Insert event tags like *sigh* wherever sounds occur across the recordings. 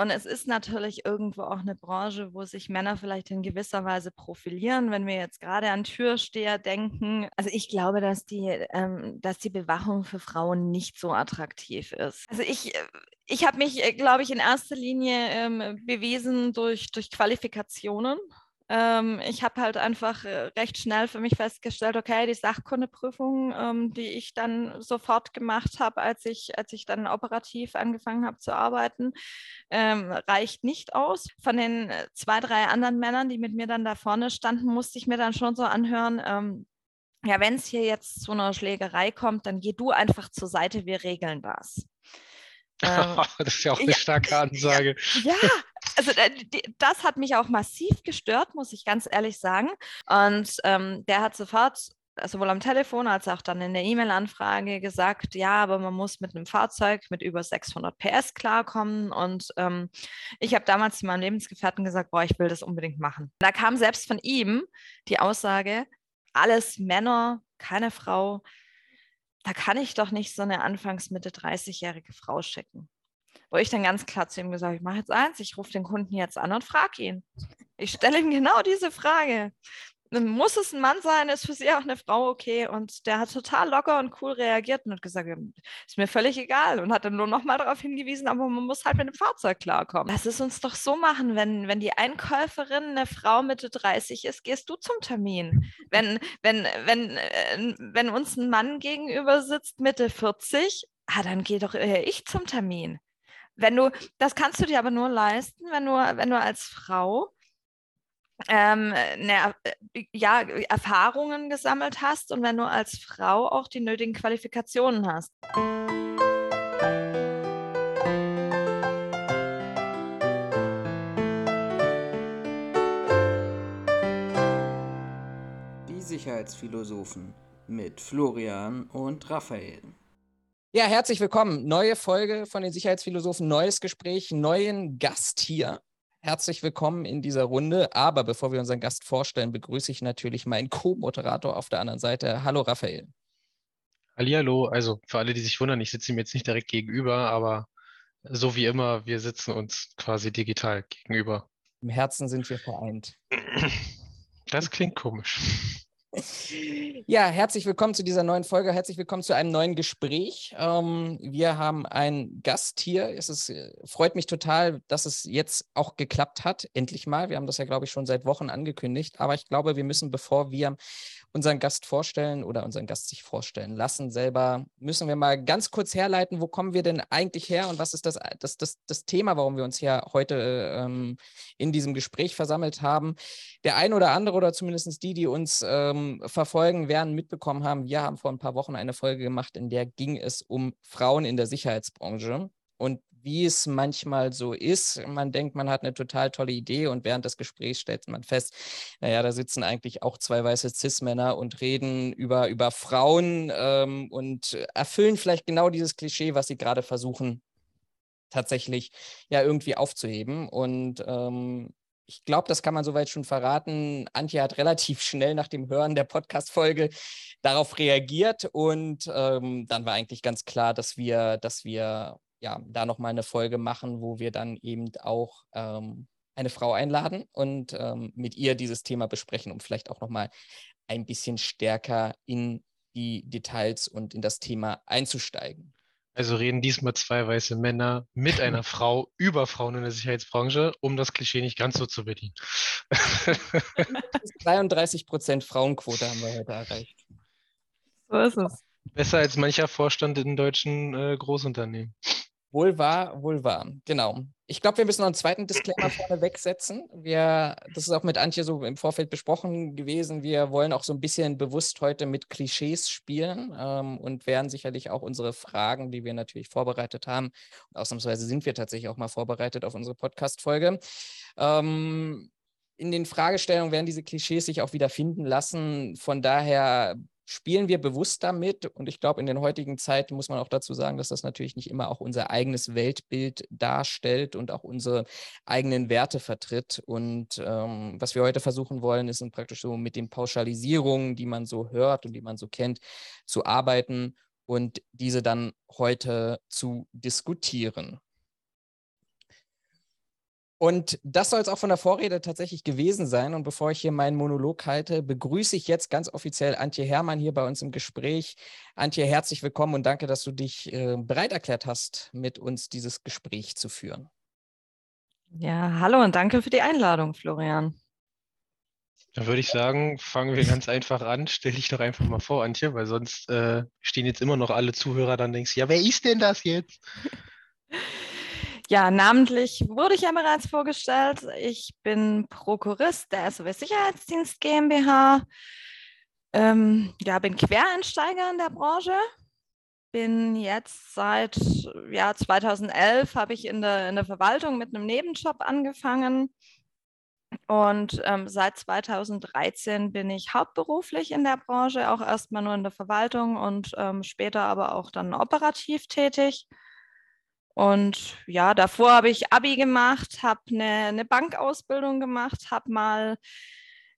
Und es ist natürlich irgendwo auch eine Branche, wo sich Männer vielleicht in gewisser Weise profilieren. Wenn wir jetzt gerade an Türsteher denken, also ich glaube, dass die, ähm, dass die Bewachung für Frauen nicht so attraktiv ist. Also ich, ich habe mich, glaube ich, in erster Linie ähm, bewiesen durch, durch Qualifikationen. Ähm, ich habe halt einfach äh, recht schnell für mich festgestellt, okay, die Sachkundeprüfung, ähm, die ich dann sofort gemacht habe, als ich, als ich dann operativ angefangen habe zu arbeiten, ähm, reicht nicht aus. Von den äh, zwei, drei anderen Männern, die mit mir dann da vorne standen, musste ich mir dann schon so anhören, ähm, ja, wenn es hier jetzt zu einer Schlägerei kommt, dann geh du einfach zur Seite, wir regeln das. *laughs* Ähm, das ist ja auch eine ja, starke Ansage. Ja, ja, also das hat mich auch massiv gestört, muss ich ganz ehrlich sagen. Und ähm, der hat sofort sowohl am Telefon als auch dann in der E-Mail-Anfrage gesagt, ja, aber man muss mit einem Fahrzeug mit über 600 PS klarkommen. Und ähm, ich habe damals zu meinem Lebensgefährten gesagt, boah, ich will das unbedingt machen. Da kam selbst von ihm die Aussage, alles Männer, keine Frau, da kann ich doch nicht so eine anfangs Mitte 30-jährige Frau schicken. Wo ich dann ganz klar zu ihm gesagt habe, ich mache jetzt eins, ich rufe den Kunden jetzt an und frage ihn. Ich stelle ihm genau diese Frage muss es ein Mann sein, ist für sie auch eine Frau okay. Und der hat total locker und cool reagiert und hat gesagt, ist mir völlig egal. Und hat dann nur nochmal darauf hingewiesen, aber man muss halt mit dem Fahrzeug klarkommen. Lass es uns doch so machen, wenn, wenn die Einkäuferin eine Frau Mitte 30 ist, gehst du zum Termin. Wenn, wenn, wenn, äh, wenn uns ein Mann gegenüber sitzt, Mitte 40, ah, dann geh doch eher ich zum Termin. Wenn du, das kannst du dir aber nur leisten, wenn du, wenn du als Frau ähm, ne, ja, Erfahrungen gesammelt hast und wenn du als Frau auch die nötigen Qualifikationen hast. Die Sicherheitsphilosophen mit Florian und Raphael. Ja, herzlich willkommen. Neue Folge von den Sicherheitsphilosophen, neues Gespräch, neuen Gast hier. Herzlich willkommen in dieser Runde. Aber bevor wir unseren Gast vorstellen, begrüße ich natürlich meinen Co-Moderator auf der anderen Seite. Hallo Raphael. Hallihallo. Also für alle, die sich wundern, ich sitze ihm jetzt nicht direkt gegenüber, aber so wie immer, wir sitzen uns quasi digital gegenüber. Im Herzen sind wir vereint. Das klingt komisch. Ja, herzlich willkommen zu dieser neuen Folge. Herzlich willkommen zu einem neuen Gespräch. Ähm, wir haben einen Gast hier. Es ist, äh, freut mich total, dass es jetzt auch geklappt hat. Endlich mal. Wir haben das ja, glaube ich, schon seit Wochen angekündigt. Aber ich glaube, wir müssen, bevor wir unseren Gast vorstellen oder unseren Gast sich vorstellen lassen, selber müssen wir mal ganz kurz herleiten, wo kommen wir denn eigentlich her und was ist das, das, das, das Thema, warum wir uns hier heute ähm, in diesem Gespräch versammelt haben. Der ein oder andere oder zumindest die, die uns ähm, verfolgen, werden mitbekommen haben, wir haben vor ein paar Wochen eine Folge gemacht, in der ging es um Frauen in der Sicherheitsbranche. Und wie es manchmal so ist. Man denkt, man hat eine total tolle Idee und während des Gesprächs stellt man fest, naja, da sitzen eigentlich auch zwei weiße Cis-Männer und reden über, über Frauen ähm, und erfüllen vielleicht genau dieses Klischee, was sie gerade versuchen tatsächlich ja irgendwie aufzuheben. Und ähm, ich glaube, das kann man soweit schon verraten. Antje hat relativ *laughs* schnell nach dem Hören der Podcast-Folge darauf reagiert und ähm, dann war eigentlich ganz klar, dass wir, dass wir ja, da nochmal eine Folge machen, wo wir dann eben auch ähm, eine Frau einladen und ähm, mit ihr dieses Thema besprechen, um vielleicht auch nochmal ein bisschen stärker in die Details und in das Thema einzusteigen. Also reden diesmal zwei weiße Männer mit einer *laughs* Frau über Frauen in der Sicherheitsbranche, um das Klischee nicht ganz so zu bedienen. *laughs* 33 Prozent Frauenquote haben wir heute erreicht. So ist es. Besser als mancher Vorstand in deutschen äh, Großunternehmen. Wohl wahr, wohl wahr. Genau. Ich glaube, wir müssen noch einen zweiten Disclaimer *clears throat* vorne wegsetzen. Wir, das ist auch mit Antje so im Vorfeld besprochen gewesen. Wir wollen auch so ein bisschen bewusst heute mit Klischees spielen ähm, und werden sicherlich auch unsere Fragen, die wir natürlich vorbereitet haben, ausnahmsweise sind wir tatsächlich auch mal vorbereitet auf unsere Podcast-Folge. Ähm, in den Fragestellungen werden diese Klischees sich auch wieder finden lassen. Von daher spielen wir bewusst damit. Und ich glaube, in den heutigen Zeiten muss man auch dazu sagen, dass das natürlich nicht immer auch unser eigenes Weltbild darstellt und auch unsere eigenen Werte vertritt. Und ähm, was wir heute versuchen wollen, ist praktisch so mit den Pauschalisierungen, die man so hört und die man so kennt, zu arbeiten und diese dann heute zu diskutieren. Und das soll es auch von der Vorrede tatsächlich gewesen sein. Und bevor ich hier meinen Monolog halte, begrüße ich jetzt ganz offiziell Antje Hermann hier bei uns im Gespräch. Antje, herzlich willkommen und danke, dass du dich äh, bereit erklärt hast, mit uns dieses Gespräch zu führen. Ja, hallo und danke für die Einladung, Florian. Dann würde ich sagen, fangen wir ganz einfach an. Stell dich doch einfach mal vor, Antje, weil sonst äh, stehen jetzt immer noch alle Zuhörer dann denkst, ja, wer ist denn das jetzt? *laughs* Ja, namentlich wurde ich ja bereits vorgestellt. Ich bin Prokurist der SOW Sicherheitsdienst GmbH. Ähm, ja, bin Quereinsteiger in der Branche. Bin jetzt seit ja, 2011 habe ich in der, in der Verwaltung mit einem Nebenjob angefangen. Und ähm, seit 2013 bin ich hauptberuflich in der Branche, auch erstmal nur in der Verwaltung und ähm, später aber auch dann operativ tätig. Und ja, davor habe ich Abi gemacht, habe eine, eine Bankausbildung gemacht, habe mal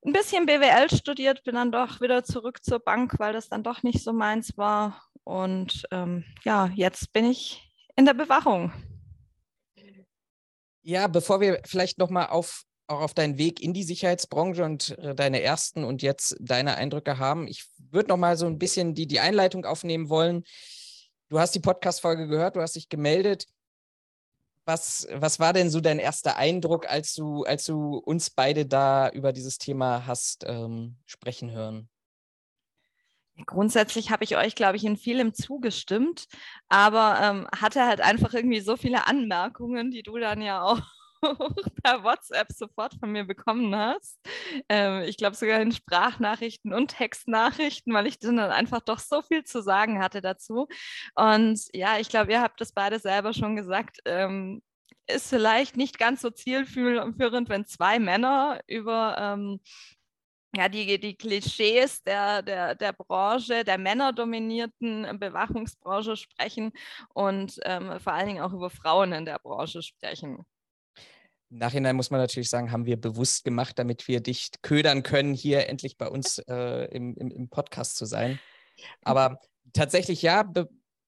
ein bisschen BWL studiert, bin dann doch wieder zurück zur Bank, weil das dann doch nicht so meins war. Und ähm, ja, jetzt bin ich in der Bewachung. Ja, bevor wir vielleicht nochmal auf, auch auf deinen Weg in die Sicherheitsbranche und äh, deine ersten und jetzt deine Eindrücke haben, ich würde nochmal so ein bisschen die, die Einleitung aufnehmen wollen. Du hast die Podcast-Folge gehört, du hast dich gemeldet. Was, was war denn so dein erster Eindruck, als du, als du uns beide da über dieses Thema hast ähm, sprechen hören? Grundsätzlich habe ich euch, glaube ich, in vielem zugestimmt, aber ähm, hatte halt einfach irgendwie so viele Anmerkungen, die du dann ja auch *laughs* per WhatsApp sofort von mir bekommen hast. Ähm, ich glaube sogar in Sprachnachrichten und Textnachrichten, weil ich dann einfach doch so viel zu sagen hatte dazu. Und ja, ich glaube, ihr habt das beide selber schon gesagt. Ähm, ist vielleicht nicht ganz so zielführend, wenn zwei Männer über ähm, ja, die, die Klischees der, der, der Branche, der männerdominierten Bewachungsbranche sprechen und ähm, vor allen Dingen auch über Frauen in der Branche sprechen. Im Nachhinein muss man natürlich sagen, haben wir bewusst gemacht, damit wir dich ködern können, hier endlich bei uns äh, im, im, im, Podcast zu sein. Aber tatsächlich, ja,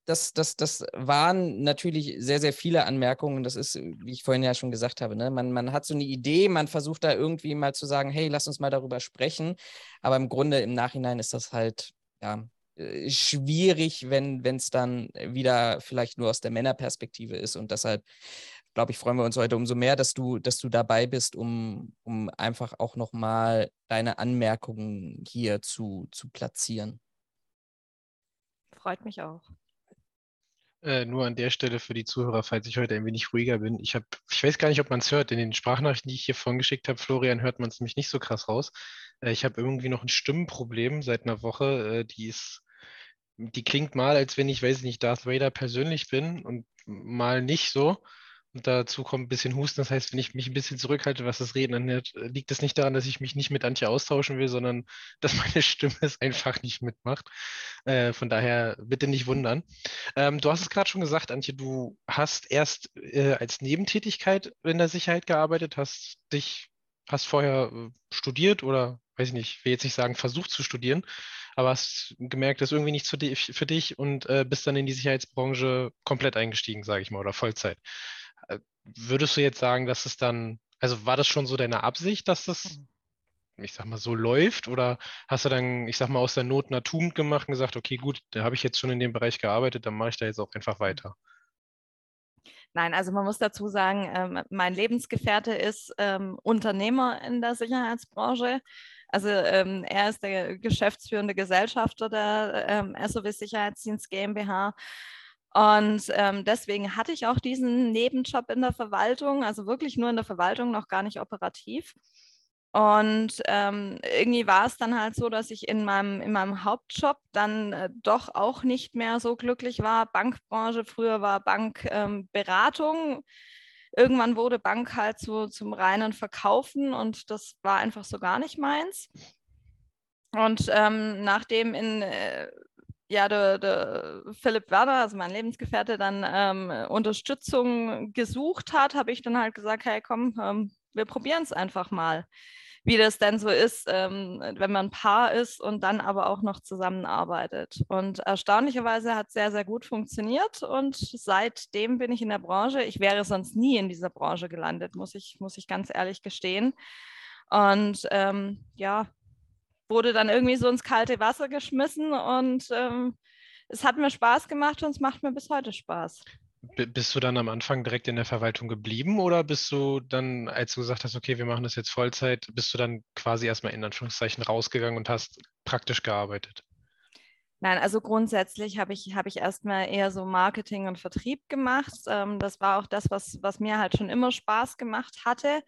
das, das, das waren natürlich sehr, sehr viele Anmerkungen. Das ist, wie ich vorhin ja schon gesagt habe, ne? man, man hat so eine Idee, man versucht da irgendwie mal zu sagen, hey, lass uns mal darüber sprechen. Aber im Grunde, im Nachhinein ist das halt, ja, äh, schwierig, wenn es dann wieder vielleicht nur aus der Männerperspektive ist. Und deshalb glaube ich, freuen wir uns heute umso mehr, dass du, dass du dabei bist, um, um einfach auch nochmal deine Anmerkungen hier zu, zu platzieren. Freut mich auch. Äh, nur an der Stelle für die Zuhörer, falls ich heute ein wenig ruhiger bin. Ich habe, ich weiß gar nicht, ob man es hört. In den Sprachnachrichten, die ich hier vorhin geschickt habe, Florian, hört man es nämlich nicht so krass raus. Äh, ich habe irgendwie noch ein Stimmenproblem seit einer Woche. Äh, die ist, die klingt mal, als wenn ich, weiß ich nicht, Darth Vader persönlich bin und mal nicht so. Und dazu kommt ein bisschen Husten. Das heißt, wenn ich mich ein bisschen zurückhalte, was das Reden anhört, liegt es nicht daran, dass ich mich nicht mit Antje austauschen will, sondern *laughs* dass meine Stimme es einfach nicht mitmacht. Äh, von daher bitte nicht wundern. Ähm, du hast es gerade schon gesagt, Antje, du hast erst äh, als Nebentätigkeit in der Sicherheit gearbeitet, hast dich, hast vorher äh, studiert oder weiß ich nicht, will jetzt nicht sagen, versucht zu studieren, aber hast gemerkt, das ist irgendwie nichts für dich und äh, bist dann in die Sicherheitsbranche komplett eingestiegen, sage ich mal, oder Vollzeit. Würdest du jetzt sagen, dass es dann, also war das schon so deine Absicht, dass das, mhm. ich sag mal, so läuft? Oder hast du dann, ich sag mal, aus der Not eine Tugend gemacht und gesagt, okay, gut, da habe ich jetzt schon in dem Bereich gearbeitet, dann mache ich da jetzt auch einfach weiter? Nein, also man muss dazu sagen, ähm, mein Lebensgefährte ist ähm, Unternehmer in der Sicherheitsbranche. Also ähm, er ist der geschäftsführende Gesellschafter der ähm, SOW Sicherheitsdienst GmbH. Und ähm, deswegen hatte ich auch diesen Nebenjob in der Verwaltung, also wirklich nur in der Verwaltung, noch gar nicht operativ. Und ähm, irgendwie war es dann halt so, dass ich in meinem, in meinem Hauptjob dann äh, doch auch nicht mehr so glücklich war. Bankbranche, früher war Bankberatung. Ähm, Irgendwann wurde Bank halt so zum reinen Verkaufen und das war einfach so gar nicht meins. Und ähm, nachdem in äh, ja, der, der, Philipp Werner, also mein Lebensgefährte, dann ähm, Unterstützung gesucht hat, habe ich dann halt gesagt, hey komm, ähm, wir probieren es einfach mal. wie das denn so ist, ähm, wenn man ein Paar ist und dann aber auch noch zusammenarbeitet. Und erstaunlicherweise hat es sehr, sehr gut funktioniert und seitdem bin ich in der Branche. Ich wäre sonst nie in dieser Branche gelandet, muss ich, muss ich ganz ehrlich gestehen. Und ähm, ja, wurde dann irgendwie so ins kalte Wasser geschmissen und ähm, es hat mir Spaß gemacht und es macht mir bis heute Spaß. Bist du dann am Anfang direkt in der Verwaltung geblieben oder bist du dann, als du gesagt hast, okay, wir machen das jetzt Vollzeit, bist du dann quasi erstmal in Anführungszeichen rausgegangen und hast praktisch gearbeitet? Nein, also grundsätzlich habe ich, hab ich erstmal eher so Marketing und Vertrieb gemacht. Ähm, das war auch das, was, was mir halt schon immer Spaß gemacht hatte.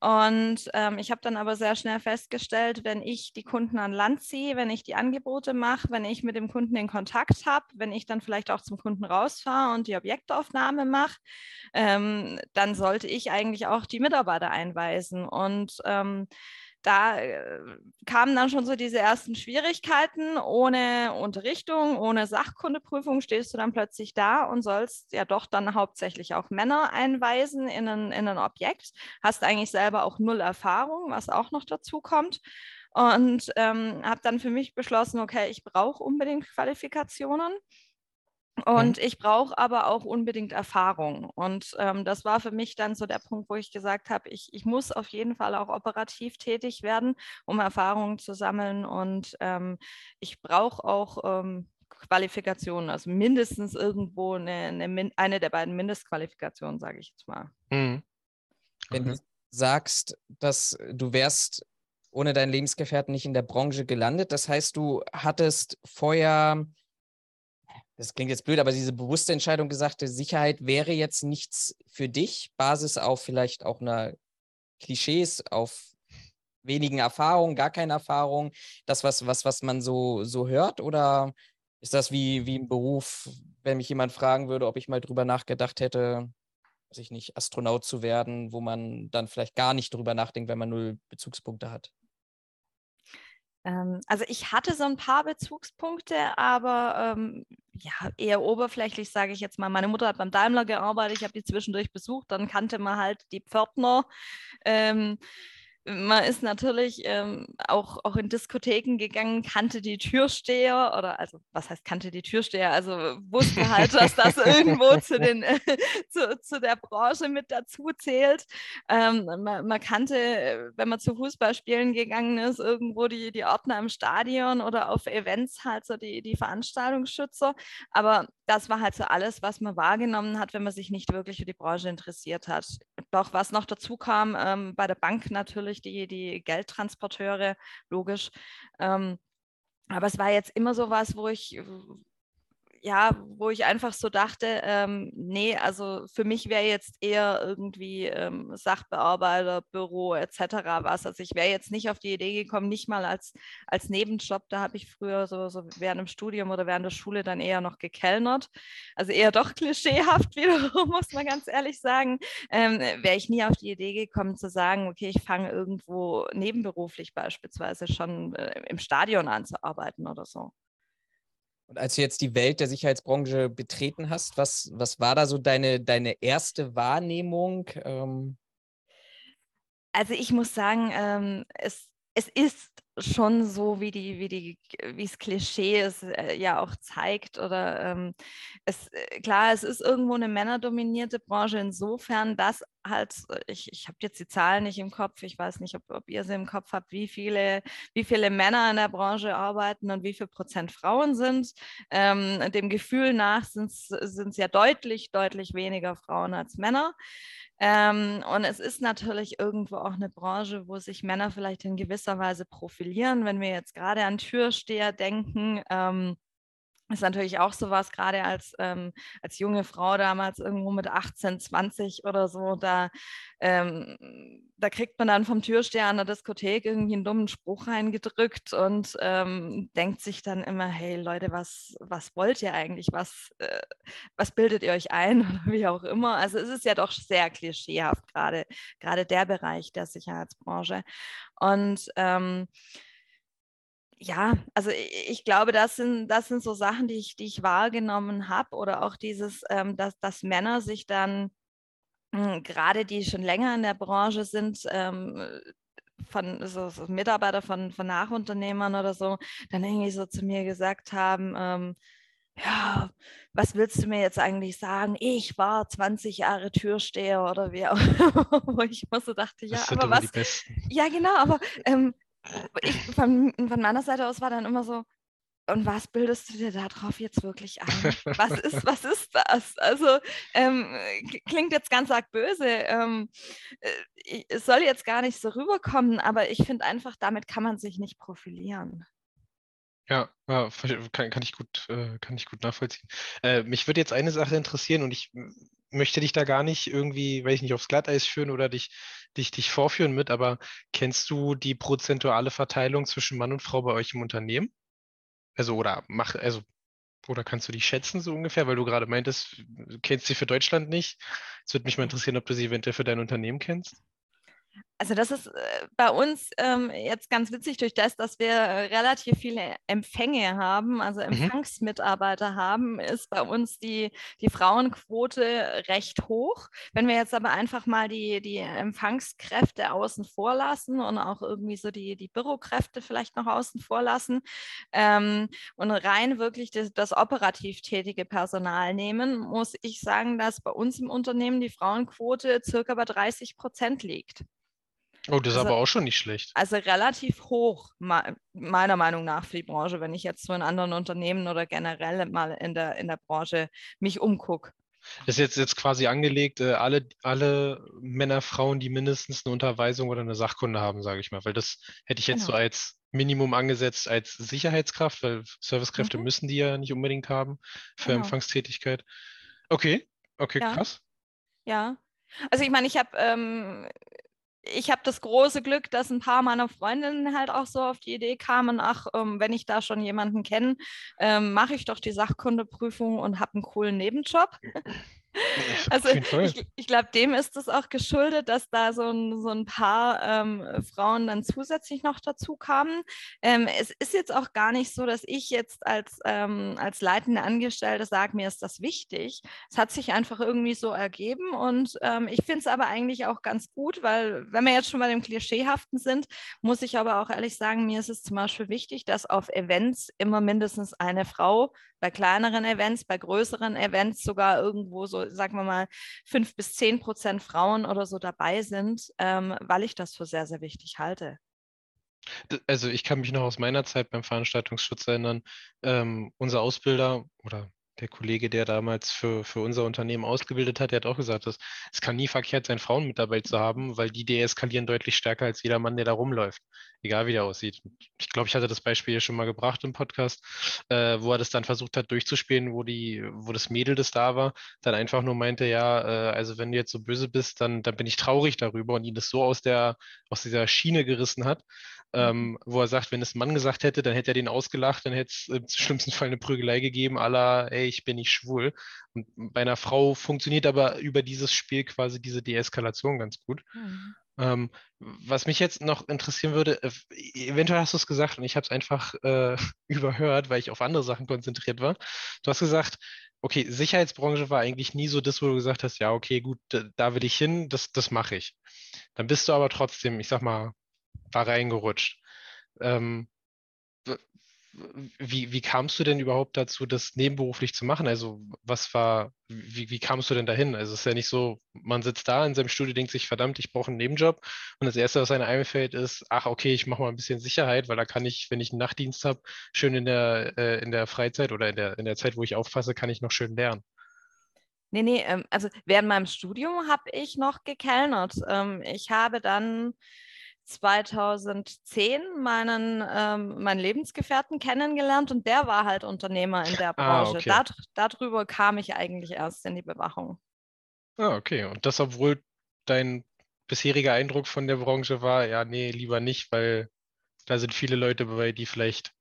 Und ähm, ich habe dann aber sehr schnell festgestellt, wenn ich die Kunden an Land ziehe, wenn ich die Angebote mache, wenn ich mit dem Kunden in Kontakt habe, wenn ich dann vielleicht auch zum Kunden rausfahre und die Objektaufnahme mache, ähm, dann sollte ich eigentlich auch die Mitarbeiter einweisen. Und ähm, da äh, kamen dann schon so diese ersten Schwierigkeiten. Ohne Unterrichtung, ohne Sachkundeprüfung stehst du dann plötzlich da und sollst ja doch dann hauptsächlich auch Männer einweisen in ein, in ein Objekt. Hast eigentlich selber auch null Erfahrung, was auch noch dazu kommt. Und ähm, habe dann für mich beschlossen, okay, ich brauche unbedingt Qualifikationen. Und mhm. ich brauche aber auch unbedingt Erfahrung. Und ähm, das war für mich dann so der Punkt, wo ich gesagt habe, ich, ich muss auf jeden Fall auch operativ tätig werden, um Erfahrungen zu sammeln. Und ähm, ich brauche auch ähm, Qualifikationen, also mindestens irgendwo eine, eine, eine, der beiden Mindestqualifikationen, sage ich jetzt mal. Mhm. Wenn du sagst, dass du wärst ohne deinen Lebensgefährten nicht in der Branche gelandet, das heißt, du hattest vorher das klingt jetzt blöd, aber diese bewusste Entscheidung gesagt, Sicherheit wäre jetzt nichts für dich, Basis auf vielleicht auch einer Klischees, auf wenigen Erfahrungen, gar keine Erfahrung, das, was, was, was man so, so hört? Oder ist das wie, wie im Beruf, wenn mich jemand fragen würde, ob ich mal drüber nachgedacht hätte, weiß ich nicht, Astronaut zu werden, wo man dann vielleicht gar nicht drüber nachdenkt, wenn man null Bezugspunkte hat? Ähm, also ich hatte so ein paar Bezugspunkte, aber ähm, ja, eher oberflächlich, sage ich jetzt mal. Meine Mutter hat beim Daimler gearbeitet, ich habe die zwischendurch besucht, dann kannte man halt die Pförtner. Ähm, man ist natürlich ähm, auch, auch in Diskotheken gegangen, kannte die Türsteher oder also was heißt kannte die Türsteher, also wusste halt, dass das irgendwo zu, den, *laughs* zu, zu der Branche mit dazu zählt. Ähm, man, man, kannte, wenn man zu Fußballspielen gegangen ist, irgendwo die, die Ordner im Stadion oder auf Events halt so die, die Veranstaltungsschützer. Aber das war halt so alles, was man wahrgenommen hat, wenn man sich nicht wirklich für die Branche interessiert hat. Doch was noch dazu kam, ähm, bei der Bank natürlich die, die Geldtransporteure, logisch. Ähm, aber es war jetzt immer so was, wo ich, ja, wo ich einfach so dachte, ähm, nee, also für mich wäre jetzt eher irgendwie ähm, Sachbearbeiter, Büro etc. was. Also ich wäre jetzt nicht auf die Idee gekommen, nicht mal als, als Nebenjob, da habe ich früher so, so während dem Studium oder während der Schule dann eher noch gekellnert. Also eher doch *laughs* klischeehaft wiederum, muss man ganz ehrlich sagen. Ähm, wäre ich nie auf die Idee gekommen zu sagen, okay, ich fange irgendwo nebenberuflich beispielsweise schon äh, im Stadion an zu arbeiten oder so. Und als du jetzt die Welt der Sicherheitsbranche betreten hast, was, was war da so deine, deine erste Wahrnehmung? Ähm also ich muss sagen, ähm, es, es ist schon so, wie die, wie die, wie es Klischee es äh, ja auch zeigt. Oder ähm, es, äh, klar, es ist irgendwo eine männerdominierte Branche insofern, dass halt, äh, ich, ich habe jetzt die Zahlen nicht im Kopf, ich weiß nicht, ob, ob ihr sie im Kopf habt, wie viele, wie viele Männer in der Branche arbeiten und wie viel Prozent Frauen sind. Ähm, dem Gefühl nach sind es ja deutlich, deutlich weniger Frauen als Männer. Ähm, und es ist natürlich irgendwo auch eine Branche, wo sich Männer vielleicht in gewisser Weise profilieren. Wenn wir jetzt gerade an Türsteher denken, ähm, ist natürlich auch sowas, gerade als, ähm, als junge Frau damals irgendwo mit 18, 20 oder so, da, ähm, da kriegt man dann vom Türsteher an der Diskothek irgendwie einen dummen Spruch reingedrückt und ähm, denkt sich dann immer, hey Leute, was, was wollt ihr eigentlich? Was, äh, was bildet ihr euch ein *laughs* wie auch immer? Also es ist ja doch sehr klischeehaft, gerade, gerade der Bereich der Sicherheitsbranche. Und ähm, ja, also ich glaube, das sind, das sind so Sachen, die ich, die ich wahrgenommen habe oder auch dieses, ähm, dass, dass Männer sich dann hm, gerade die schon länger in der Branche sind, ähm, von so, so Mitarbeiter von, von Nachunternehmern oder so dann irgendwie so zu mir gesagt haben, ähm, ja, was willst du mir jetzt eigentlich sagen? Ich war 20 Jahre Türsteher oder wie auch immer, *laughs* wo ich immer so dachte, ja, das sind aber was, die Besten. ja, genau, aber ähm, ich, von, von meiner Seite aus war dann immer so, und was bildest du dir darauf jetzt wirklich ein? Was ist, *laughs* was ist das? Also ähm, klingt jetzt ganz arg böse. Ähm, äh, es soll jetzt gar nicht so rüberkommen, aber ich finde einfach, damit kann man sich nicht profilieren. Ja, ja kann, kann, ich gut, äh, kann ich gut nachvollziehen. Äh, mich würde jetzt eine Sache interessieren und ich möchte dich da gar nicht irgendwie, weiß ich nicht, aufs Glatteis führen oder dich, dich, dich vorführen mit, aber kennst du die prozentuale Verteilung zwischen Mann und Frau bei euch im Unternehmen? Also, oder mach, also, oder kannst du die schätzen so ungefähr, weil du gerade meintest, du kennst sie für Deutschland nicht. Es würde mich mal interessieren, ob du sie eventuell für dein Unternehmen kennst. Also das ist äh, bei uns ähm, jetzt ganz witzig durch das, dass wir äh, relativ viele Empfänge haben, also mhm. Empfangsmitarbeiter haben, ist bei uns die, die Frauenquote recht hoch. Wenn wir jetzt aber einfach mal die, die Empfangskräfte außen vor lassen und auch irgendwie so die, die Bürokräfte vielleicht noch außen vor lassen ähm, und rein wirklich das, das operativ tätige Personal nehmen, muss ich sagen, dass bei uns im Unternehmen die Frauenquote circa bei 30 Prozent liegt. Oh, das ist also, aber auch schon nicht schlecht. Also relativ hoch, meiner Meinung nach, für die Branche, wenn ich jetzt so in anderen Unternehmen oder generell mal in der, in der Branche mich umgucke. Das ist jetzt, jetzt quasi angelegt, äh, alle, alle Männer, Frauen, die mindestens eine Unterweisung oder eine Sachkunde haben, sage ich mal. Weil das hätte ich jetzt genau. so als Minimum angesetzt als Sicherheitskraft, weil Servicekräfte mhm. müssen die ja nicht unbedingt haben für genau. Empfangstätigkeit. Okay, okay, ja. krass. Ja, also ich meine, ich habe ähm, ich habe das große Glück, dass ein paar meiner Freundinnen halt auch so auf die Idee kamen, ach, ähm, wenn ich da schon jemanden kenne, ähm, mache ich doch die Sachkundeprüfung und habe einen coolen Nebenjob. *laughs* Also ich, ich glaube, dem ist es auch geschuldet, dass da so ein, so ein paar ähm, Frauen dann zusätzlich noch dazu kamen. Ähm, es ist jetzt auch gar nicht so, dass ich jetzt als, ähm, als leitende Angestellte sage, mir ist das wichtig. Es hat sich einfach irgendwie so ergeben und ähm, ich finde es aber eigentlich auch ganz gut, weil wenn wir jetzt schon bei dem Klischeehaften sind, muss ich aber auch ehrlich sagen, mir ist es zum Beispiel wichtig, dass auf Events immer mindestens eine Frau bei kleineren Events, bei größeren Events sogar irgendwo so, sagen wir mal, fünf bis zehn Prozent Frauen oder so dabei sind, ähm, weil ich das für sehr, sehr wichtig halte. Also ich kann mich noch aus meiner Zeit beim Veranstaltungsschutz erinnern, ähm, unser Ausbilder oder der Kollege, der damals für, für unser Unternehmen ausgebildet hat, der hat auch gesagt, dass es kann nie verkehrt sein, Frauen mit dabei zu haben, weil die deeskalieren deutlich stärker als jeder Mann, der da rumläuft, egal wie der aussieht. Ich glaube, ich hatte das Beispiel hier schon mal gebracht im Podcast, äh, wo er das dann versucht hat durchzuspielen, wo die, wo das Mädel, das da war, dann einfach nur meinte, ja, äh, also wenn du jetzt so böse bist, dann, dann bin ich traurig darüber und ihn das so aus der, aus dieser Schiene gerissen hat. Ähm, wo er sagt, wenn es ein Mann gesagt hätte, dann hätte er den ausgelacht, dann hätte es im schlimmsten Fall eine Prügelei gegeben, aller, ey, ich bin nicht schwul. Und bei einer Frau funktioniert aber über dieses Spiel quasi diese Deeskalation ganz gut. Mhm. Ähm, was mich jetzt noch interessieren würde, äh, eventuell hast du es gesagt und ich habe es einfach äh, *laughs* überhört, weil ich auf andere Sachen konzentriert war. Du hast gesagt, okay, Sicherheitsbranche war eigentlich nie so das, wo du gesagt hast, ja, okay, gut, da will ich hin, das, das mache ich. Dann bist du aber trotzdem, ich sag mal, da reingerutscht. Ähm, wie, wie kamst du denn überhaupt dazu, das nebenberuflich zu machen? Also, was war, wie, wie kamst du denn dahin? Also, es ist ja nicht so, man sitzt da in seinem Studio, denkt sich, verdammt, ich brauche einen Nebenjob. Und das Erste, was einem einfällt, ist, ach, okay, ich mache mal ein bisschen Sicherheit, weil da kann ich, wenn ich einen Nachtdienst habe, schön in der, äh, in der Freizeit oder in der, in der Zeit, wo ich aufpasse, kann ich noch schön lernen. Nee, nee, ähm, also während meinem Studium habe ich noch gekellnert. Ähm, ich habe dann 2010 meinen, ähm, meinen Lebensgefährten kennengelernt und der war halt Unternehmer in der ah, Branche. Ah, okay. da, darüber kam ich eigentlich erst in die Bewachung. Ah, okay. Und das, obwohl dein bisheriger Eindruck von der Branche war, ja, nee, lieber nicht, weil da sind viele Leute dabei, die vielleicht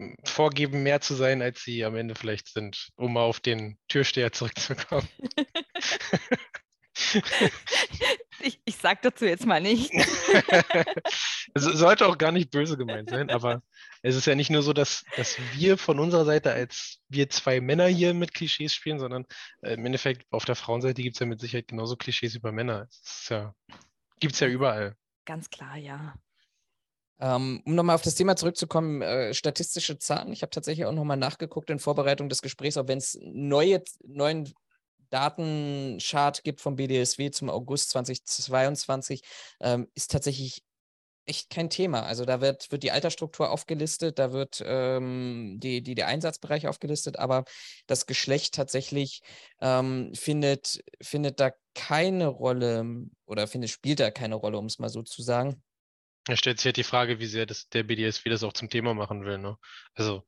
hm, vorgeben, mehr zu sein, als sie am Ende vielleicht sind, um mal auf den Türsteher *laughs* zurückzukommen. *laughs* *laughs* ich, ich sage dazu jetzt mal nicht. *laughs* es sollte auch gar nicht böse gemeint sein, aber es ist ja nicht nur so, dass, dass wir von unserer Seite als wir zwei Männer hier mit Klischees spielen, sondern äh, im Endeffekt auf der Frauenseite gibt es ja mit Sicherheit genauso Klischees über Männer. Es ja, gibt es ja überall. ganz klar, ja. Ähm, um nochmal auf das Thema zurückzukommen, äh, statistische Zahlen. Ich habe tatsächlich auch nochmal nachgeguckt in Vorbereitung des Gesprächs, auch wenn es neue, neuen Datenchart gibt vom BDSW zum August 2022, ähm, ist tatsächlich echt kein Thema. Also da wird, wird die Altersstruktur aufgelistet, da wird ähm, die, die, der Einsatzbereich aufgelistet, aber das Geschlecht tatsächlich ähm, findet, findet da keine Rolle oder findet, spielt da keine Rolle, um es mal so zu sagen. Da stellt sich halt die Frage, wie sehr das, der BDSW das auch zum Thema machen will. Ne? Also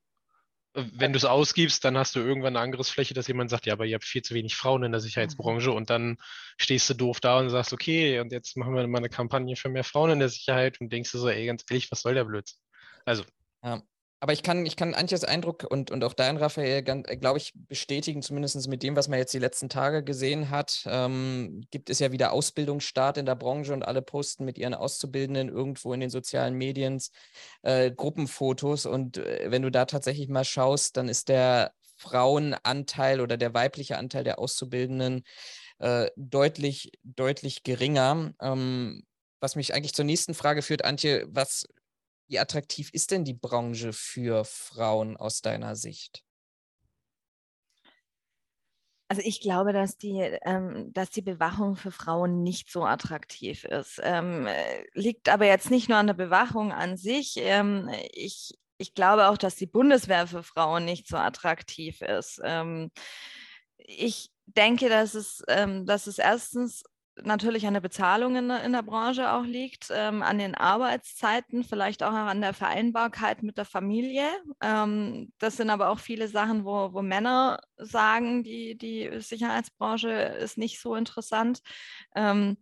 wenn du es ausgibst, dann hast du irgendwann eine Angriffsfläche, dass jemand sagt, ja, aber ihr habt viel zu wenig Frauen in der Sicherheitsbranche mhm. und dann stehst du doof da und sagst, okay, und jetzt machen wir mal eine Kampagne für mehr Frauen in der Sicherheit und denkst du so, ey, ganz ehrlich, was soll der Blödsinn? Also. Ja. Aber ich kann, ich kann Antjes Eindruck und, und auch dein, Raphael, äh, glaube ich, bestätigen, zumindest mit dem, was man jetzt die letzten Tage gesehen hat. Ähm, gibt es ja wieder Ausbildungsstart in der Branche und alle posten mit ihren Auszubildenden irgendwo in den sozialen Medien äh, Gruppenfotos. Und äh, wenn du da tatsächlich mal schaust, dann ist der Frauenanteil oder der weibliche Anteil der Auszubildenden äh, deutlich, deutlich geringer. Ähm, was mich eigentlich zur nächsten Frage führt, Antje, was wie attraktiv ist denn die Branche für Frauen aus deiner Sicht? Also ich glaube, dass die, ähm, dass die Bewachung für Frauen nicht so attraktiv ist. Ähm, äh, liegt aber jetzt nicht nur an der Bewachung an sich. Ähm, ich, ich glaube auch, dass die Bundeswehr für Frauen nicht so attraktiv ist. Ähm, ich denke, dass es, ähm, dass es erstens natürlich an der Bezahlung in, in der Branche auch liegt, ähm, an den Arbeitszeiten, vielleicht auch an der Vereinbarkeit mit der Familie. Ähm, das sind aber auch viele Sachen, wo, wo Männer sagen, die, die Sicherheitsbranche ist nicht so interessant. Ähm,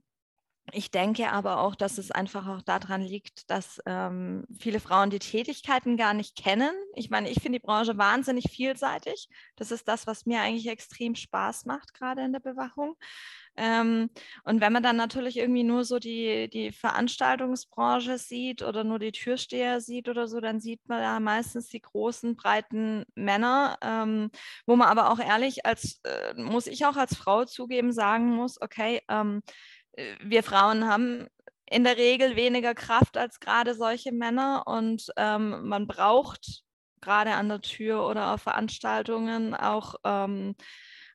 ich denke aber auch, dass es einfach auch daran liegt, dass ähm, viele Frauen die Tätigkeiten gar nicht kennen. Ich meine, ich finde die Branche wahnsinnig vielseitig. Das ist das, was mir eigentlich extrem Spaß macht, gerade in der Bewachung. Ähm, und wenn man dann natürlich irgendwie nur so die, die Veranstaltungsbranche sieht oder nur die Türsteher sieht oder so, dann sieht man ja meistens die großen, breiten Männer, ähm, wo man aber auch ehrlich als, äh, muss ich auch als Frau zugeben, sagen muss, okay, ähm, äh, wir Frauen haben in der Regel weniger Kraft als gerade solche Männer und ähm, man braucht gerade an der Tür oder auf Veranstaltungen auch, ähm,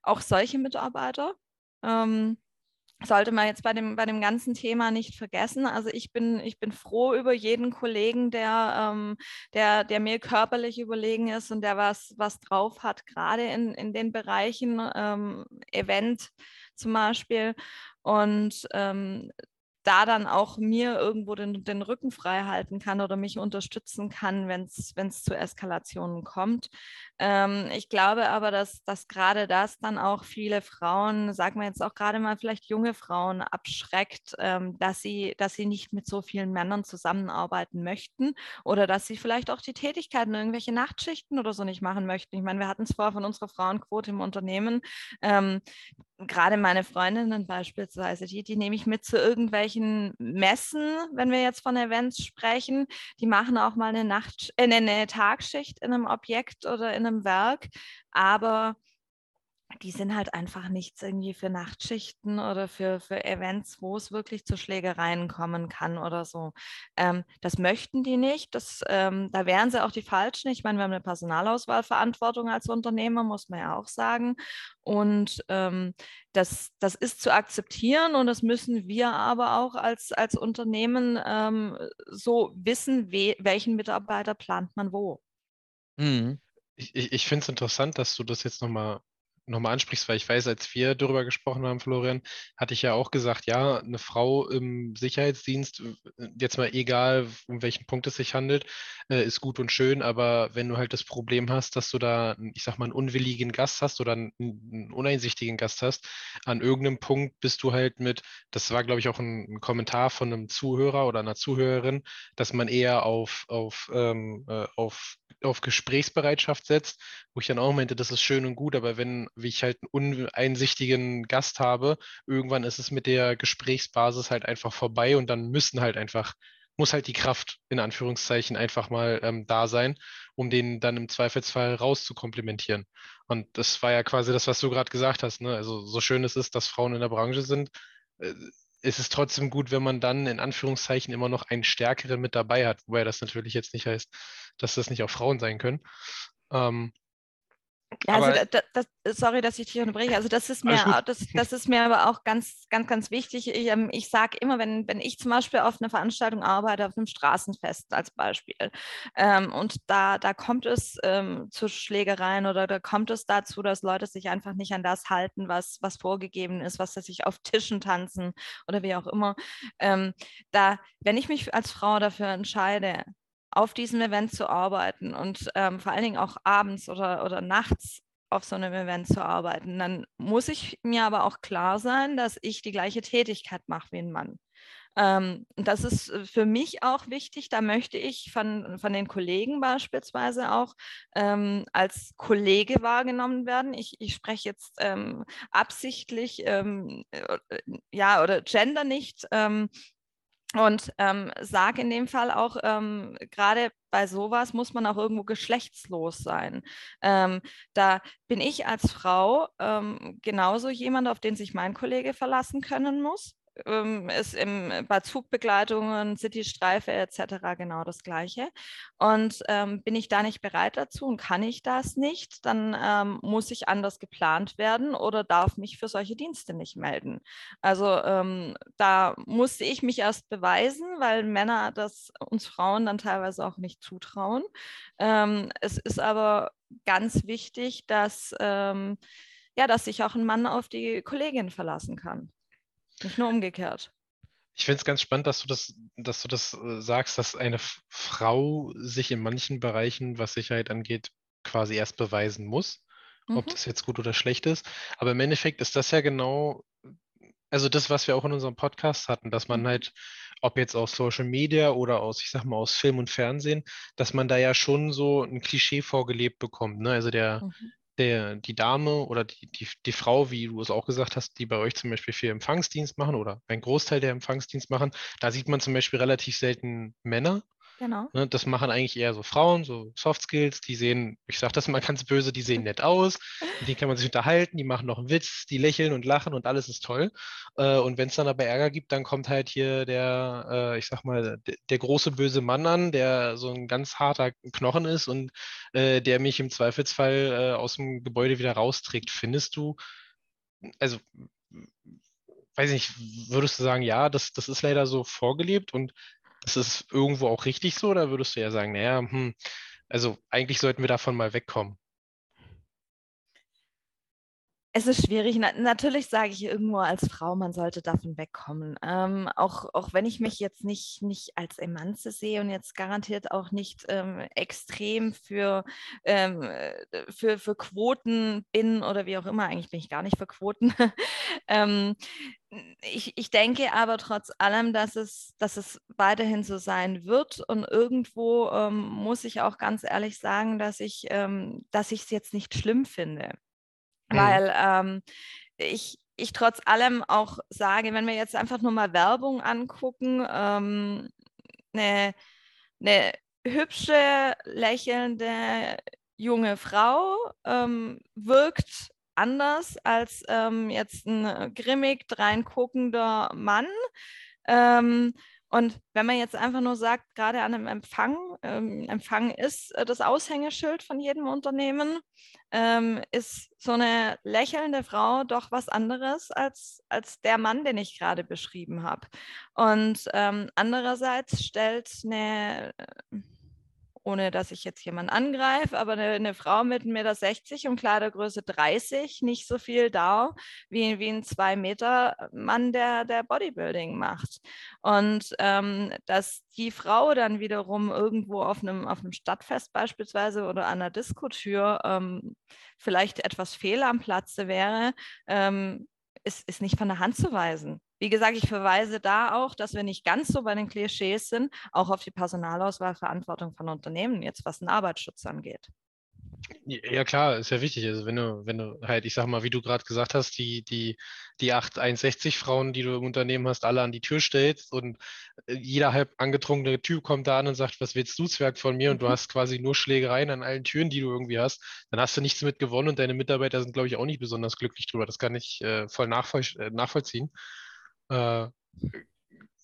auch solche Mitarbeiter. Ähm, sollte man jetzt bei dem, bei dem ganzen Thema nicht vergessen. Also ich bin, ich bin froh über jeden Kollegen, der, ähm, der, der mir körperlich überlegen ist und der was, was drauf hat, gerade in, in den Bereichen ähm, Event zum Beispiel. Und ähm, da dann auch mir irgendwo den, den Rücken frei halten kann oder mich unterstützen kann, wenn es zu Eskalationen kommt. Ähm, ich glaube aber, dass, dass gerade das dann auch viele Frauen, sagen wir jetzt auch gerade mal vielleicht junge Frauen, abschreckt, ähm, dass, sie, dass sie nicht mit so vielen Männern zusammenarbeiten möchten oder dass sie vielleicht auch die Tätigkeiten, irgendwelche Nachtschichten oder so nicht machen möchten. Ich meine, wir hatten es vorher von unserer Frauenquote im Unternehmen. Ähm, gerade meine Freundinnen beispielsweise, die, die nehme ich mit zu irgendwelchen Messen, wenn wir jetzt von Events sprechen. Die machen auch mal eine, Nacht, äh, eine Tagschicht in einem Objekt oder in einem Werk, aber die sind halt einfach nichts irgendwie für Nachtschichten oder für, für Events, wo es wirklich zu Schlägereien kommen kann oder so. Ähm, das möchten die nicht. Das, ähm, da wären sie auch die Falschen. Ich meine, wir haben eine Personalauswahlverantwortung als Unternehmer, muss man ja auch sagen. Und ähm, das, das ist zu akzeptieren und das müssen wir aber auch als, als Unternehmen ähm, so wissen, we, welchen Mitarbeiter plant man wo. Mhm. Ich, ich, ich finde es interessant, dass du das jetzt nochmal nochmal ansprichst, weil ich weiß, als wir darüber gesprochen haben, Florian, hatte ich ja auch gesagt, ja, eine Frau im Sicherheitsdienst, jetzt mal egal, um welchen Punkt es sich handelt, äh, ist gut und schön, aber wenn du halt das Problem hast, dass du da, ich sag mal, einen unwilligen Gast hast oder einen, einen uneinsichtigen Gast hast, an irgendeinem Punkt bist du halt mit, das war, glaube ich, auch ein, ein, Kommentar von einem Zuhörer oder einer Zuhörerin, dass man eher auf, auf, ähm, äh, auf, auf Gesprächsbereitschaft setzt, wo ich dann auch meinte, das ist schön und gut, aber wenn wie ich halt einen uneinsichtigen Gast habe, irgendwann ist es mit der Gesprächsbasis halt einfach vorbei und dann müssen halt einfach, muss halt die Kraft in Anführungszeichen einfach mal ähm, da sein, um den dann im Zweifelsfall rauszukomplementieren. Und das war ja quasi das, was du gerade gesagt hast. Ne? Also so schön es ist, dass Frauen in der Branche sind, äh, es ist trotzdem gut, wenn man dann in Anführungszeichen immer noch einen Stärkeren mit dabei hat, wobei das natürlich jetzt nicht heißt, dass das nicht auch Frauen sein können. Ähm, ja, also das, das, sorry, dass ich dich unterbreche. Also das ist mir, das, *laughs* das ist mir aber auch ganz, ganz, ganz wichtig. Ich, ähm, ich sage immer, wenn, wenn ich zum Beispiel auf einer Veranstaltung arbeite, auf einem Straßenfest als Beispiel, ähm, und da, da kommt es ähm, zu Schlägereien oder da kommt es dazu, dass Leute sich einfach nicht an das halten, was, was vorgegeben ist, was sie sich auf Tischen tanzen oder wie auch immer. Ähm, da, wenn ich mich als Frau dafür entscheide, auf diesem Event zu arbeiten und ähm, vor allen Dingen auch abends oder, oder nachts auf so einem Event zu arbeiten, dann muss ich mir aber auch klar sein, dass ich die gleiche Tätigkeit mache wie ein Mann. Ähm, das ist äh, für mich auch wichtig. Da möchte ich von, von den Kollegen beispielsweise auch ähm, als Kollege wahrgenommen werden. Ich, ich spreche jetzt ähm, absichtlich, ähm, äh, ja, oder gender nicht ähm, und ähm, sage in dem Fall auch, ähm, gerade bei sowas muss man auch irgendwo geschlechtslos sein. Ähm, da bin ich als Frau ähm, genauso jemand, auf den sich mein Kollege verlassen können muss ähm, ist im, bei Zugbegleitungen, Citystreife etc. genau das Gleiche. Und ähm, bin ich da nicht bereit dazu und kann ich das nicht, dann ähm, muss ich anders geplant werden oder darf mich für solche Dienste nicht melden. Also ähm, da musste ich mich erst beweisen, weil Männer das uns Frauen dann teilweise auch nicht zutrauen. Ähm, es ist aber ganz wichtig, dass ähm, ja, dass sich auch ein Mann auf die Kollegin verlassen kann. Nicht nur umgekehrt. Ich finde es ganz spannend, dass du das, dass du das äh, sagst, dass eine Frau sich in manchen Bereichen, was Sicherheit angeht, quasi erst beweisen muss, mhm. ob das jetzt gut oder schlecht ist. Aber im Endeffekt ist das ja genau, also das, was wir auch in unserem Podcast hatten, dass man mhm. halt, ob jetzt aus Social Media oder aus, ich sag mal, aus Film und Fernsehen, dass man da ja schon so ein Klischee vorgelebt bekommt. Ne? Also der, mhm der, die Dame oder die, die, die Frau, wie du es auch gesagt hast, die bei euch zum Beispiel viel Empfangsdienst machen oder ein Großteil der Empfangsdienst machen, da sieht man zum Beispiel relativ selten Männer. Genau. Ne, das machen eigentlich eher so Frauen, so Soft Skills, die sehen, ich sage das mal *laughs* ganz böse, die sehen nett aus, mit denen kann man sich unterhalten, die machen noch einen Witz, die lächeln und lachen und alles ist toll. Äh, und wenn es dann aber Ärger gibt, dann kommt halt hier der, äh, ich sag mal, der, große böse Mann an, der so ein ganz harter Knochen ist und äh, der mich im Zweifelsfall aus dem Gebäude wieder rausträgt. Findest du, also weiß nicht, würdest du sagen, ja, das, das ist leider so vorgelebt und ist es irgendwo auch richtig so oder würdest du ja sagen, naja, hm, also eigentlich sollten wir davon mal wegkommen? Es ist schwierig. Na, natürlich sage ich irgendwo als Frau, man sollte davon wegkommen. Ähm, auch, auch wenn ich mich jetzt nicht, nicht als Emanze sehe und jetzt garantiert auch nicht ähm, extrem für, ähm, für, für Quoten bin oder wie auch immer, eigentlich bin ich gar nicht für Quoten. *laughs* Ähm, ich, ich denke aber trotz allem, dass es, dass es weiterhin so sein wird. Und irgendwo ähm, muss ich auch ganz ehrlich sagen, dass ich ähm, es jetzt nicht schlimm finde. Mhm. Weil ähm, ich, ich trotz allem auch sage, wenn wir jetzt einfach nur mal Werbung angucken, ähm, eine, eine hübsche, lächelnde junge Frau ähm, wirkt anders als ähm, jetzt ein grimmig dreinguckender Mann. Und wenn man jetzt einfach nur sagt, gerade an einem Empfang, ähm, Empfang ist äh, das Aushängeschild von jedem Unternehmen, ähm, ist so eine lächelnde Frau doch was anderes als, als der Mann, den ich gerade beschrieben habe. Und ähm, andererseits stellt eine ohne dass ich jetzt jemanden angreife, aber eine, eine Frau mit 1,60 Meter und Kleidergröße 30 nicht so viel da wie, wie ein 2-Meter-Mann, der, der Bodybuilding macht. Und ähm, dass die Frau dann wiederum irgendwo auf einem, auf einem Stadtfest beispielsweise oder an der Diskotür ähm, vielleicht etwas fehl am Platze wäre, ähm, ist, ist nicht von der Hand zu weisen. Wie gesagt, ich verweise da auch, dass wir nicht ganz so bei den Klischees sind, auch auf die Personalauswahlverantwortung von Unternehmen, jetzt was den Arbeitsschutz angeht. Ja, klar, ist ja wichtig. Also wenn du, wenn du halt, ich sag mal, wie du gerade gesagt hast, die, die, die 8 1,60 Frauen, die du im Unternehmen hast, alle an die Tür stellst und äh, jeder halb angetrunkene Typ kommt da an und sagt, was willst du, Zwerg von mir? Und du mhm. hast quasi nur Schlägereien an allen Türen, die du irgendwie hast, dann hast du nichts mit gewonnen und deine Mitarbeiter sind, glaube ich, auch nicht besonders glücklich drüber. Das kann ich äh, voll nachvoll äh, nachvollziehen. Äh,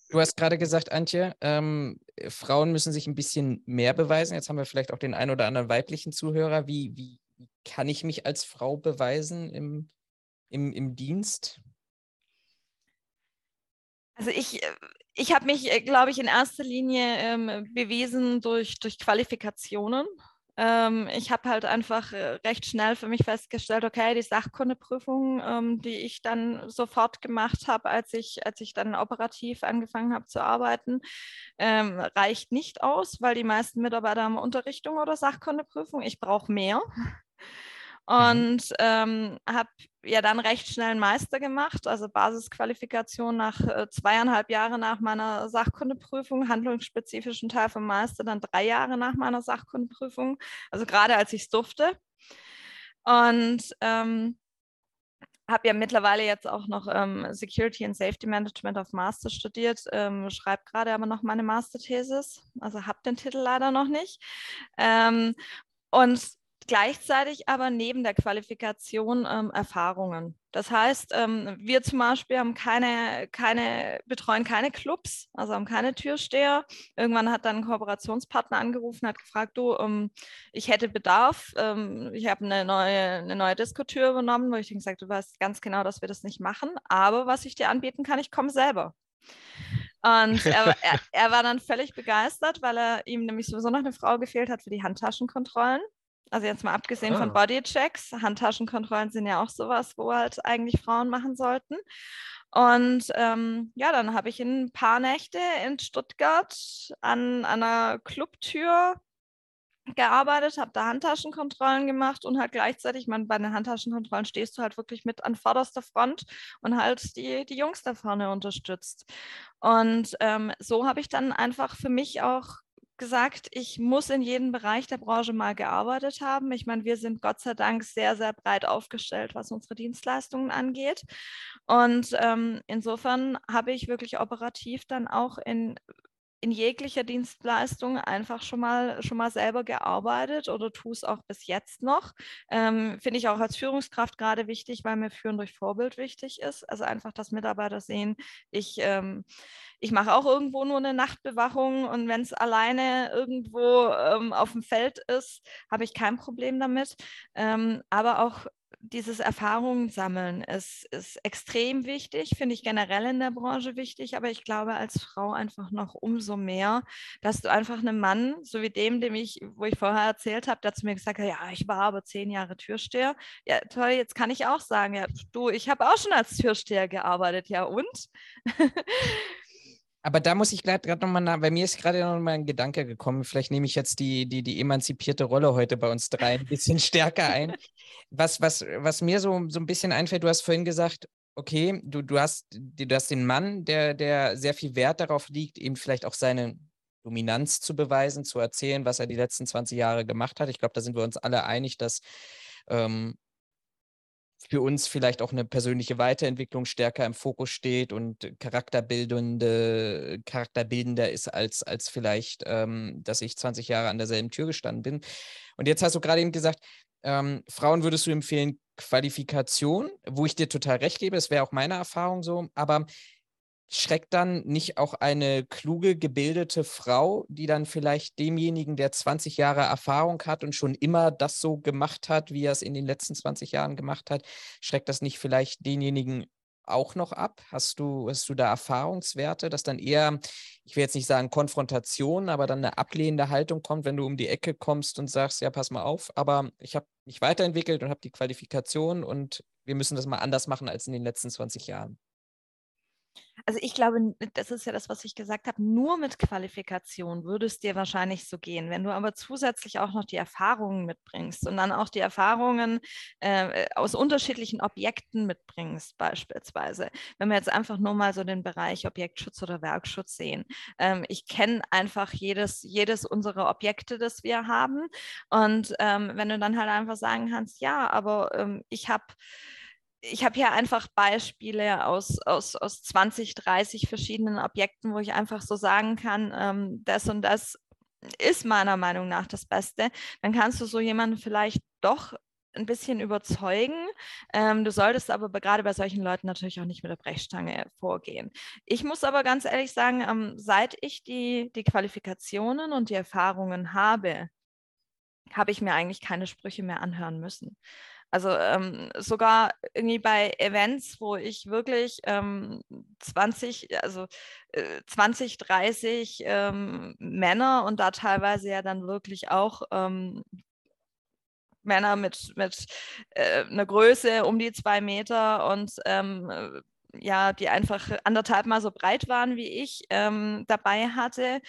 Du hast gerade gesagt, Antje, ähm, Frauen müssen sich ein bisschen mehr beweisen. Jetzt haben wir vielleicht auch den einen oder anderen weiblichen Zuhörer. Wie, wie kann ich mich als Frau beweisen im, im, im Dienst? Also ich, äh, ich habe mich, äh, glaube ich, in erster Linie ähm, bewiesen durch, durch Qualifikationen. Ähm, ich habe halt einfach äh, recht schnell für mich festgestellt, okay, die Sachkundeprüfung, ähm, die ich dann sofort gemacht habe, als ich, als ich dann operativ angefangen habe zu arbeiten, ähm, reicht nicht aus, weil die meisten Mitarbeiter haben Unterrichtung oder Sachkundeprüfung. Ich brauche mehr. Mhm. und ähm, habe ja dann recht schnell einen Meister gemacht, also Basisqualifikation nach äh, zweieinhalb Jahre nach meiner Sachkundeprüfung, handlungsspezifischen Teil vom Meister dann drei Jahre nach meiner Sachkundeprüfung, also gerade als ich es durfte. Und ähm, habe ja mittlerweile jetzt auch noch ähm, Security and Safety Management of Master studiert, ähm, schreibe gerade aber noch meine Masterthesis, also habe den Titel leider noch nicht. Ähm, und gleichzeitig aber neben der Qualifikation ähm, Erfahrungen. Das heißt, ähm, wir zum Beispiel haben keine, keine, betreuen keine Clubs, also haben keine Türsteher. Irgendwann hat dann ein Kooperationspartner angerufen, hat gefragt, du, ähm, ich hätte Bedarf, ähm, ich habe eine neue, eine neue Diskotür übernommen, wo ich dann gesagt, du weißt ganz genau, dass wir das nicht machen, aber was ich dir anbieten kann, ich komme selber. Und er, er, *laughs* er, war dann völlig begeistert, weil er ihm nämlich sowieso noch eine Frau gefehlt hat für die Handtaschenkontrollen. Also jetzt mal abgesehen ah. von Bodychecks, Handtaschenkontrollen sind ja auch sowas, wo halt eigentlich Frauen machen sollten. Und ähm, ja, dann habe ich in ein paar Nächte in Stuttgart an, an einer Clubtür gearbeitet, habe da Handtaschenkontrollen gemacht und halt gleichzeitig, man, bei den Handtaschenkontrollen stehst du halt wirklich mit an vorderster Front und halt die, die Jungs da vorne unterstützt. Und ähm, so habe ich dann einfach für mich auch gesagt, ich muss in jedem Bereich der Branche mal gearbeitet haben. Ich meine, wir sind Gott sei Dank sehr, sehr breit aufgestellt, was unsere Dienstleistungen angeht. Und ähm, insofern habe ich wirklich operativ dann auch in in jeglicher Dienstleistung einfach schon mal, schon mal selber gearbeitet oder tue es auch bis jetzt noch. Ähm, Finde ich auch als Führungskraft gerade wichtig, weil mir Führen durch Vorbild wichtig ist. Also einfach, dass Mitarbeiter sehen, ich, ähm, ich mache auch irgendwo nur eine Nachtbewachung und wenn es alleine irgendwo ähm, auf dem Feld ist, habe ich kein Problem damit. Ähm, aber auch dieses Erfahrungen sammeln ist, ist extrem wichtig, finde ich generell in der Branche wichtig, aber ich glaube als Frau einfach noch umso mehr, dass du einfach einem Mann, so wie dem, dem ich, wo ich vorher erzählt habe, der zu mir gesagt hat, ja, ich war aber zehn Jahre Türsteher. Ja, toll, jetzt kann ich auch sagen, ja, du, ich habe auch schon als Türsteher gearbeitet, ja und? *laughs* Aber da muss ich gerade nochmal nach, bei mir ist gerade noch mal ein Gedanke gekommen. Vielleicht nehme ich jetzt die, die, die emanzipierte Rolle heute bei uns drei ein bisschen *laughs* stärker ein. Was, was, was mir so, so ein bisschen einfällt, du hast vorhin gesagt, okay, du, du, hast, du hast den Mann, der, der sehr viel Wert darauf liegt, eben vielleicht auch seine Dominanz zu beweisen, zu erzählen, was er die letzten 20 Jahre gemacht hat. Ich glaube, da sind wir uns alle einig, dass ähm, für uns vielleicht auch eine persönliche Weiterentwicklung stärker im Fokus steht und charakterbildende, charakterbildender ist als, als vielleicht, ähm, dass ich 20 Jahre an derselben Tür gestanden bin. Und jetzt hast du gerade eben gesagt, ähm, Frauen würdest du empfehlen, Qualifikation, wo ich dir total recht gebe, es wäre auch meine Erfahrung so, aber schreckt dann nicht auch eine kluge, gebildete Frau, die dann vielleicht demjenigen, der 20 Jahre Erfahrung hat und schon immer das so gemacht hat, wie er es in den letzten 20 Jahren gemacht hat, schreckt das nicht vielleicht denjenigen auch noch ab? Hast du, hast du da Erfahrungswerte, dass dann eher, ich will jetzt nicht sagen Konfrontation, aber dann eine ablehnende Haltung kommt, wenn du um die Ecke kommst und sagst, ja, pass mal auf, aber ich habe mich weiterentwickelt und habe die Qualifikation und wir müssen das mal anders machen als in den letzten 20 Jahren? Also ich glaube, das ist ja das, was ich gesagt habe, nur mit Qualifikation würde es dir wahrscheinlich so gehen. Wenn du aber zusätzlich auch noch die Erfahrungen mitbringst und dann auch die Erfahrungen äh, aus unterschiedlichen Objekten mitbringst, beispielsweise. Wenn wir jetzt einfach nur mal so den Bereich Objektschutz oder Werkschutz sehen. Ähm, ich kenne einfach jedes, jedes unserer Objekte, das wir haben. Und ähm, wenn du dann halt einfach sagen kannst, ja, aber ähm, ich habe ich habe hier einfach Beispiele aus, aus, aus 20, 30 verschiedenen Objekten, wo ich einfach so sagen kann, ähm, das und das ist meiner Meinung nach das Beste. Dann kannst du so jemanden vielleicht doch ein bisschen überzeugen. Ähm, du solltest aber gerade bei solchen Leuten natürlich auch nicht mit der Brechstange vorgehen. Ich muss aber ganz ehrlich sagen, ähm, seit ich die, die Qualifikationen und die Erfahrungen habe, habe ich mir eigentlich keine Sprüche mehr anhören müssen. Also ähm, sogar irgendwie bei Events, wo ich wirklich ähm, 20, also äh, 20, 30 ähm, Männer und da teilweise ja dann wirklich auch ähm, Männer mit, mit äh, einer Größe um die zwei Meter und ähm, äh, ja, die einfach anderthalb Mal so breit waren wie ich, ähm, dabei hatte.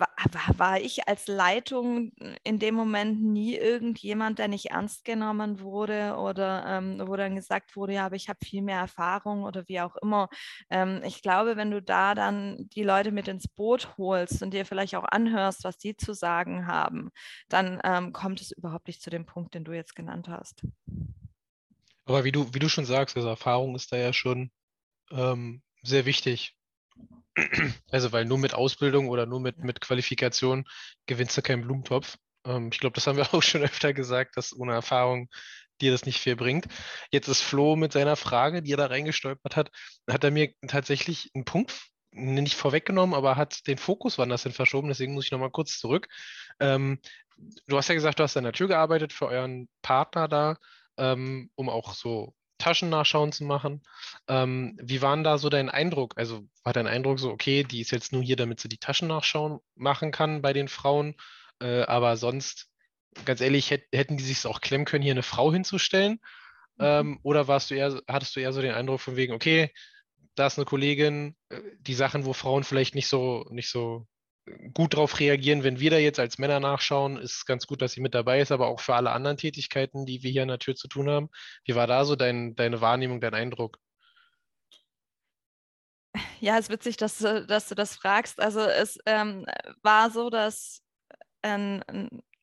War, war, ich als Leitung in dem Moment nie irgendjemand, der nicht ernst genommen wurde oder ähm, wo dann gesagt wurde, ja, aber ich habe viel mehr Erfahrung oder wie auch immer. Ähm, ich glaube, wenn du da dann die Leute mit ins Boot holst und dir vielleicht auch anhörst, was die zu sagen haben, dann ähm, kommt es überhaupt nicht zu dem Punkt, den du jetzt genannt hast. Aber wie du, wie du schon sagst, also Erfahrung ist da ja schon ähm, sehr wichtig. Also, weil nur mit Ausbildung oder nur mit, mit Qualifikation gewinnst du keinen Blumentopf. Ähm, ich glaube, das haben wir *laughs* auch schon öfter gesagt, dass ohne Erfahrung dir das nicht viel bringt. Jetzt ist Flo mit seiner Frage, die er da reingestolpert hat, hat er mir tatsächlich einen Punkt nicht vorweggenommen, aber hat den Fokus woanders hin verschoben. Deswegen muss ich nochmal kurz zurück. Ähm, du hast ja gesagt, du hast an der Tür gearbeitet für euren Partner da, ähm, um auch so Taschennachschauen zu machen. Ähm, wie war denn da so dein Eindruck? Also war dein Eindruck so, okay, die ist jetzt nur hier, damit sie die Taschennachschauen machen kann bei den Frauen, äh, aber sonst, ganz ehrlich, hätt, hätten die sich auch klemmen können, hier eine Frau hinzustellen? Mhm. Ähm, oder warst du eher, hattest du eher so den Eindruck von wegen, okay, da ist eine Kollegin, äh, die Sachen, wo Frauen vielleicht nicht so, nicht so gut darauf reagieren, wenn wir da jetzt als Männer nachschauen, ist ganz gut, dass sie mit dabei ist, aber auch für alle anderen Tätigkeiten, die wir hier an der Tür zu tun haben. Wie war da so dein, deine Wahrnehmung, dein Eindruck? Ja, es ist witzig, dass, dass du das fragst. Also es ähm, war so, dass ein,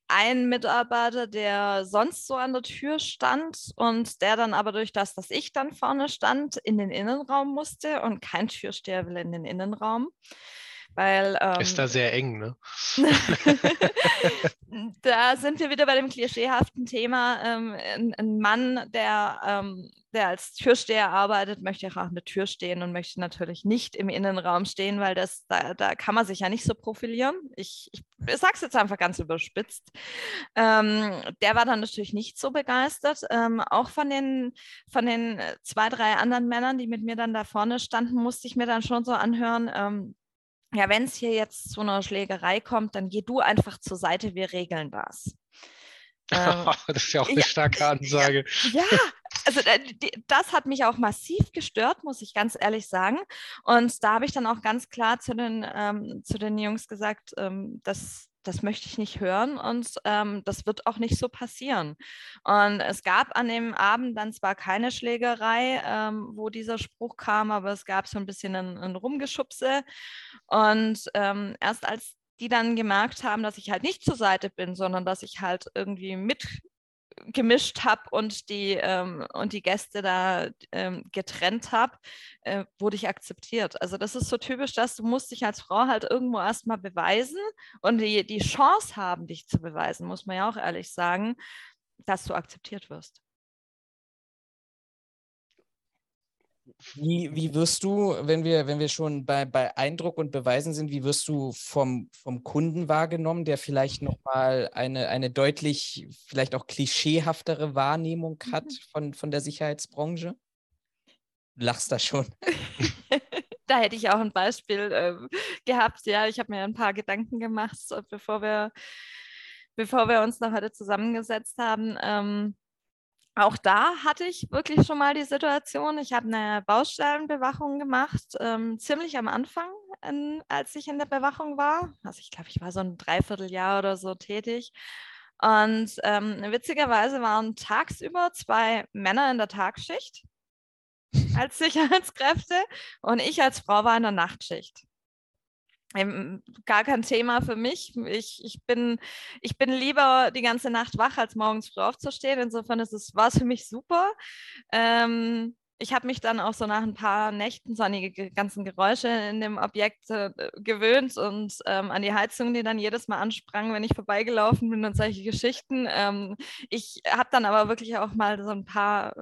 ein Mitarbeiter, der sonst so an der Tür stand und der dann aber durch das, dass ich dann vorne stand, in den Innenraum musste und kein Türsteher will in den Innenraum. Weil, ähm, ist da sehr eng, ne? *laughs* da sind wir wieder bei dem klischeehaften Thema. Ähm, ein, ein, Mann, der, ähm, der als Türsteher arbeitet, möchte auch an der Tür stehen und möchte natürlich nicht im Innenraum stehen, weil das, da, da kann man sich ja nicht so profilieren. Ich, ich, ich sage es jetzt einfach ganz überspitzt. Ähm, der war dann natürlich nicht so begeistert. Ähm, auch von den, von den zwei, drei anderen Männern, die mit mir dann da vorne standen, musste ich mir dann schon so anhören, ähm, ja, wenn es hier jetzt zu einer Schlägerei kommt, dann geh du einfach zur Seite, wir regeln das. *laughs* Ähm, das ist ja auch eine starke *laughs* Ansage. Ja, ja, also das hat mich auch massiv gestört, muss ich ganz ehrlich sagen. Und da habe ich dann auch ganz klar zu den, ähm, zu den Jungs gesagt, ähm, dass das möchte ich nicht hören und ähm, das wird auch nicht so passieren. Und es gab an dem Abend dann zwar keine Schlägerei, ähm, wo dieser Spruch kam, aber es gab so ein bisschen ein, ein Rumgeschubse. Und ähm, erst als die dann gemerkt haben, dass ich halt nicht zur Seite bin, sondern dass ich halt irgendwie mit gemischt habe und die ähm, und die Gäste da ähm, getrennt habe, äh, wurde ich akzeptiert. Also das ist so typisch, dass du musst dich als Frau halt irgendwo erstmal beweisen und die, die Chance haben, dich zu beweisen, muss man ja auch ehrlich sagen, dass du akzeptiert wirst. Wie, wie wirst du, wenn wir, wenn wir schon bei, bei Eindruck und Beweisen sind, wie wirst du vom, vom Kunden wahrgenommen, der vielleicht nochmal eine, eine deutlich, vielleicht auch klischeehaftere Wahrnehmung hat mhm. von, von der Sicherheitsbranche? Du lachst da schon. *laughs* da hätte ich auch ein Beispiel äh, gehabt. Ja, ich habe mir ein paar Gedanken gemacht, bevor wir, bevor wir uns noch heute zusammengesetzt haben. Ähm, auch da hatte ich wirklich schon mal die Situation, ich habe eine Baustellenbewachung gemacht, ähm, ziemlich am Anfang, in, als ich in der Bewachung war. Also ich glaube, ich war so ein Dreivierteljahr oder so tätig. Und ähm, witzigerweise waren tagsüber zwei Männer in der Tagschicht als Sicherheitskräfte und ich als Frau war in der Nachtschicht gar kein Thema für mich. Ich, ich, bin, ich bin lieber die ganze Nacht wach, als morgens früh aufzustehen. Insofern ist es, war es für mich super. Ähm, ich habe mich dann auch so nach ein paar Nächten so an die ganzen Geräusche in dem Objekt äh, gewöhnt und ähm, an die Heizung, die dann jedes Mal ansprang, wenn ich vorbeigelaufen bin und solche Geschichten. Ähm, ich habe dann aber wirklich auch mal so ein paar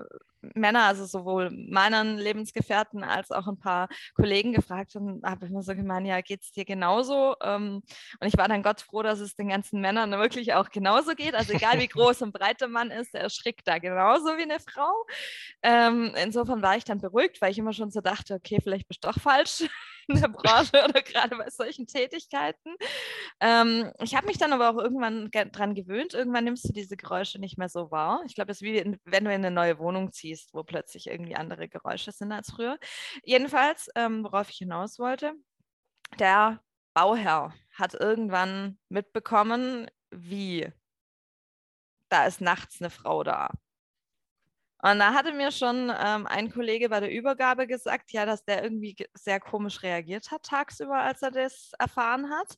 Männer, also sowohl meinen Lebensgefährten als auch ein paar Kollegen gefragt und habe immer so gemeint, ja, geht es dir genauso? Ähm, und ich war dann Gott froh, dass es den ganzen Männern wirklich auch genauso geht. Also egal wie groß und breit der Mann ist, der erschrickt da genauso wie eine Frau. Ähm, insofern war ich dann beruhigt, weil ich immer schon so dachte, okay, vielleicht bist du doch falsch in der Branche *laughs* oder gerade bei solchen Tätigkeiten. Ähm, ich habe mich dann aber auch irgendwann dran gewöhnt. Irgendwann nimmst du diese Geräusche nicht mehr so wahr. Ich glaube, es ist wie wenn du in eine neue Wohnung ziehst, wo plötzlich irgendwie andere Geräusche sind als früher. Jedenfalls, ähm, worauf ich hinaus wollte, der Bauherr hat irgendwann mitbekommen, wie da ist nachts eine Frau da. Und da hatte mir schon ähm, ein Kollege bei der Übergabe gesagt, ja, dass der irgendwie sehr komisch reagiert hat tagsüber, als er das erfahren hat.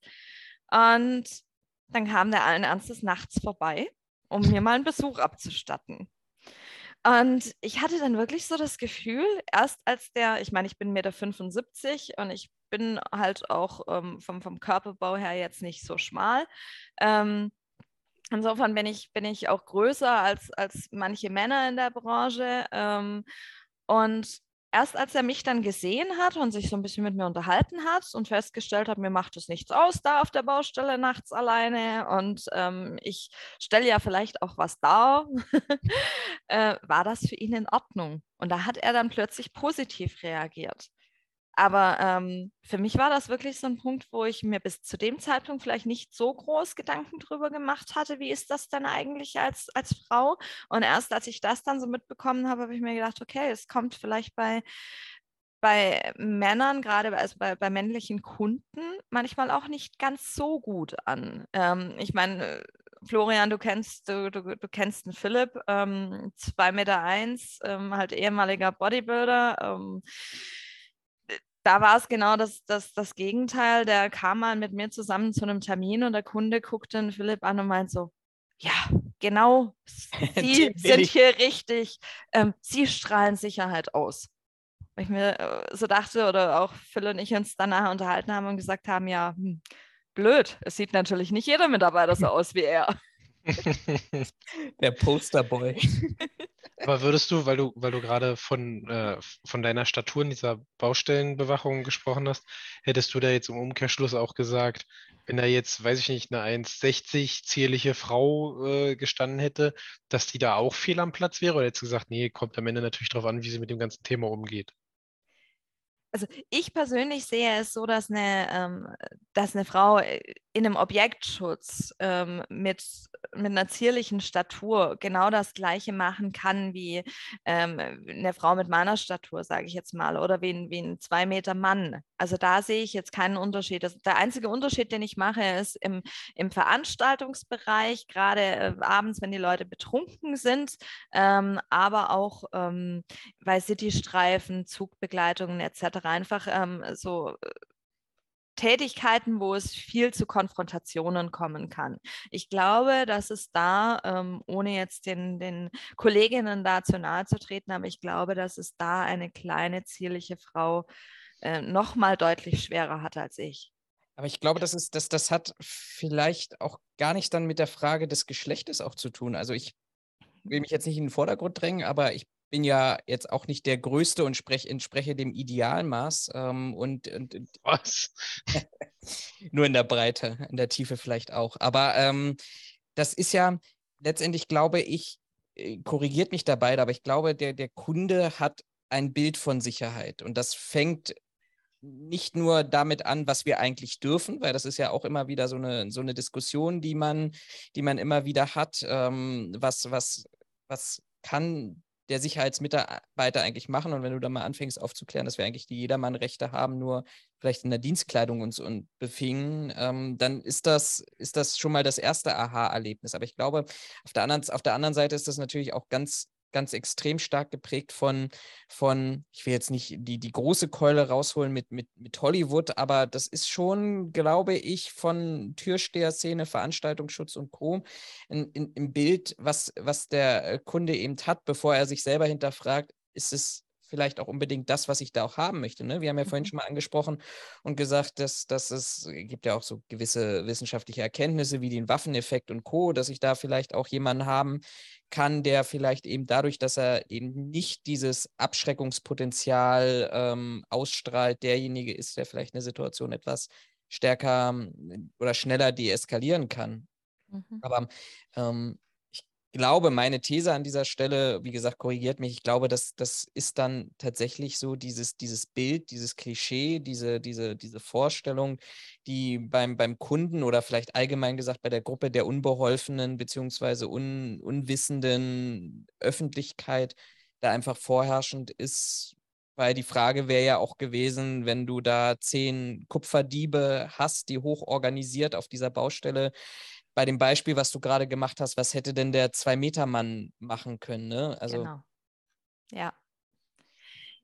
Und dann kam der allen Ernstes nachts vorbei, um mir mal einen Besuch abzustatten. Und ich hatte dann wirklich so das Gefühl, erst als der, ich meine, ich bin 1,75 Meter und ich bin halt auch ähm, vom, vom Körperbau her jetzt nicht so schmal. Ähm, Insofern bin ich, bin ich auch größer als, als manche Männer in der Branche. Ähm, und erst als er mich dann gesehen hat und sich so ein bisschen mit mir unterhalten hat und festgestellt hat, mir macht es nichts aus da auf der Baustelle nachts alleine und ähm, ich stelle ja vielleicht auch was dar, *laughs* äh, war das für ihn in Ordnung. Und da hat er dann plötzlich positiv reagiert. Aber ähm, für mich war das wirklich so ein Punkt, wo ich mir bis zu dem Zeitpunkt vielleicht nicht so groß Gedanken drüber gemacht hatte, wie ist das denn eigentlich als, als Frau? Und erst als ich das dann so mitbekommen habe, habe ich mir gedacht, okay, es kommt vielleicht bei, bei Männern, gerade also bei, bei männlichen Kunden, manchmal auch nicht ganz so gut an. Ähm, ich meine, Florian, du kennst, du, du, du kennst einen Philipp, ähm, 2,1 Meter, eins, ähm, halt ehemaliger Bodybuilder. Ähm, da war es genau das, das, das Gegenteil. Der kam mal mit mir zusammen zu einem Termin und der Kunde guckte den Philipp an und meint so, ja, genau, *laughs* Sie sind hier richtig. Ähm, Sie strahlen Sicherheit aus. Weil ich mir äh, so dachte oder auch Phil und ich uns danach unterhalten haben und gesagt haben, ja, hm, blöd, es sieht natürlich nicht jeder Mitarbeiter so *laughs* aus wie er. Der Posterboy. *laughs* Aber würdest du, weil du, weil du gerade von, äh, von deiner Statur in dieser Baustellenbewachung gesprochen hast, hättest du da jetzt im Umkehrschluss auch gesagt, wenn da jetzt, weiß ich nicht, eine 1,60 zierliche Frau äh, gestanden hätte, dass die da auch fehl am Platz wäre? Oder hättest du gesagt, nee, kommt am Ende natürlich darauf an, wie sie mit dem ganzen Thema umgeht? Also ich persönlich sehe es so, dass eine, ähm, dass eine Frau äh, in einem Objektschutz ähm, mit, mit einer zierlichen Statur genau das Gleiche machen kann wie ähm, eine Frau mit meiner Statur, sage ich jetzt mal, oder wie ein, wie ein zwei Meter Mann. Also da sehe ich jetzt keinen Unterschied. Das, der einzige Unterschied, den ich mache, ist im, im Veranstaltungsbereich, gerade äh, abends, wenn die Leute betrunken sind, ähm, aber auch ähm, bei Citystreifen, Zugbegleitungen etc. einfach ähm, so äh, Tätigkeiten, wo es viel zu Konfrontationen kommen kann. Ich glaube, dass es da, ähm, ohne jetzt den, den Kolleginnen da zu nahe zu treten, aber ich glaube, dass es da eine kleine, zierliche Frau äh, noch mal deutlich schwerer hat als ich. Aber ich glaube, das, ist, das, das hat vielleicht auch gar nicht dann mit der Frage des Geschlechtes auch zu tun. Also ich will mich jetzt nicht in den Vordergrund drängen, aber ich bin ja jetzt auch nicht der Größte und sprech, entspreche dem Idealmaß. Ähm, und, und, *laughs* Was? *laughs* nur in der Breite, in der Tiefe vielleicht auch. Aber ähm, das ist ja letztendlich, glaube ich, äh, korrigiert mich dabei, aber ich glaube, der, der Kunde hat ein Bild von Sicherheit. Und das fängt nicht nur damit an, was wir eigentlich dürfen, weil das ist ja auch immer wieder so eine, so eine Diskussion, die man, die man immer wieder hat. Ähm, was, was, was kann der Sicherheitsmitarbeiter eigentlich machen. Und wenn du da mal anfängst aufzuklären, dass wir eigentlich die Jedermann-Rechte haben, nur vielleicht in der Dienstkleidung uns und befingen, ähm, dann ist das, ist das schon mal das erste Aha-Erlebnis. Aber ich glaube, auf der, anderen, auf der anderen Seite ist das natürlich auch ganz ganz extrem stark geprägt von, von ich will jetzt nicht die, die große Keule rausholen mit, mit, mit Hollywood, aber das ist schon, glaube ich, von Türsteher-Szene, Veranstaltungsschutz und Co. In, in, im Bild, was, was der äh, Kunde eben hat, bevor er sich selber hinterfragt, ist es vielleicht auch unbedingt das, was ich da auch haben möchte. Ne? Wir haben ja vorhin Mhm. schon mal angesprochen und gesagt, dass, dass es gibt ja auch so gewisse wissenschaftliche Erkenntnisse wie den Waffeneffekt und Co., dass ich da vielleicht auch jemanden haben kann, der vielleicht eben dadurch, dass er eben nicht dieses Abschreckungspotenzial ähm, ausstrahlt, derjenige ist, der vielleicht eine Situation etwas stärker ähm, oder schneller deeskalieren kann. Mhm. Aber ähm, glaube, meine These an dieser Stelle, wie gesagt, korrigiert mich, ich glaube, dass das ist dann tatsächlich so dieses, dieses Bild, dieses Klischee, diese, diese, diese Vorstellung, die beim, beim Kunden oder vielleicht allgemein gesagt bei der Gruppe der unbeholfenen beziehungsweise un, unwissenden Öffentlichkeit da einfach vorherrschend ist. Weil die Frage wäre ja auch gewesen, wenn du da zehn Kupferdiebe hast, die hoch organisiert auf dieser Baustelle bei dem Beispiel, was du gerade gemacht hast, was hätte denn der Zwei-Meter-Mann machen können? Ne? Also, Genau. Ja.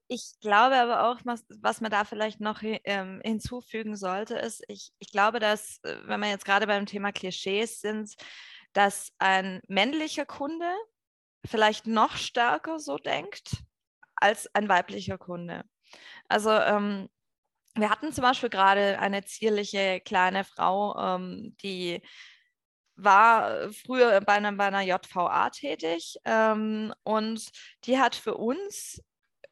Ich glaube aber auch, was, was man da vielleicht noch ähm, hinzufügen sollte, ist, ich, ich glaube, dass, äh, wenn wir jetzt gerade beim Thema Klischees sind, dass ein männlicher Kunde vielleicht noch stärker so denkt als ein weiblicher Kunde. Also ähm, wir hatten zum Beispiel gerade eine zierliche kleine Frau, ähm, die war früher bei einer, bei einer JVA tätig ähm, und die hat für uns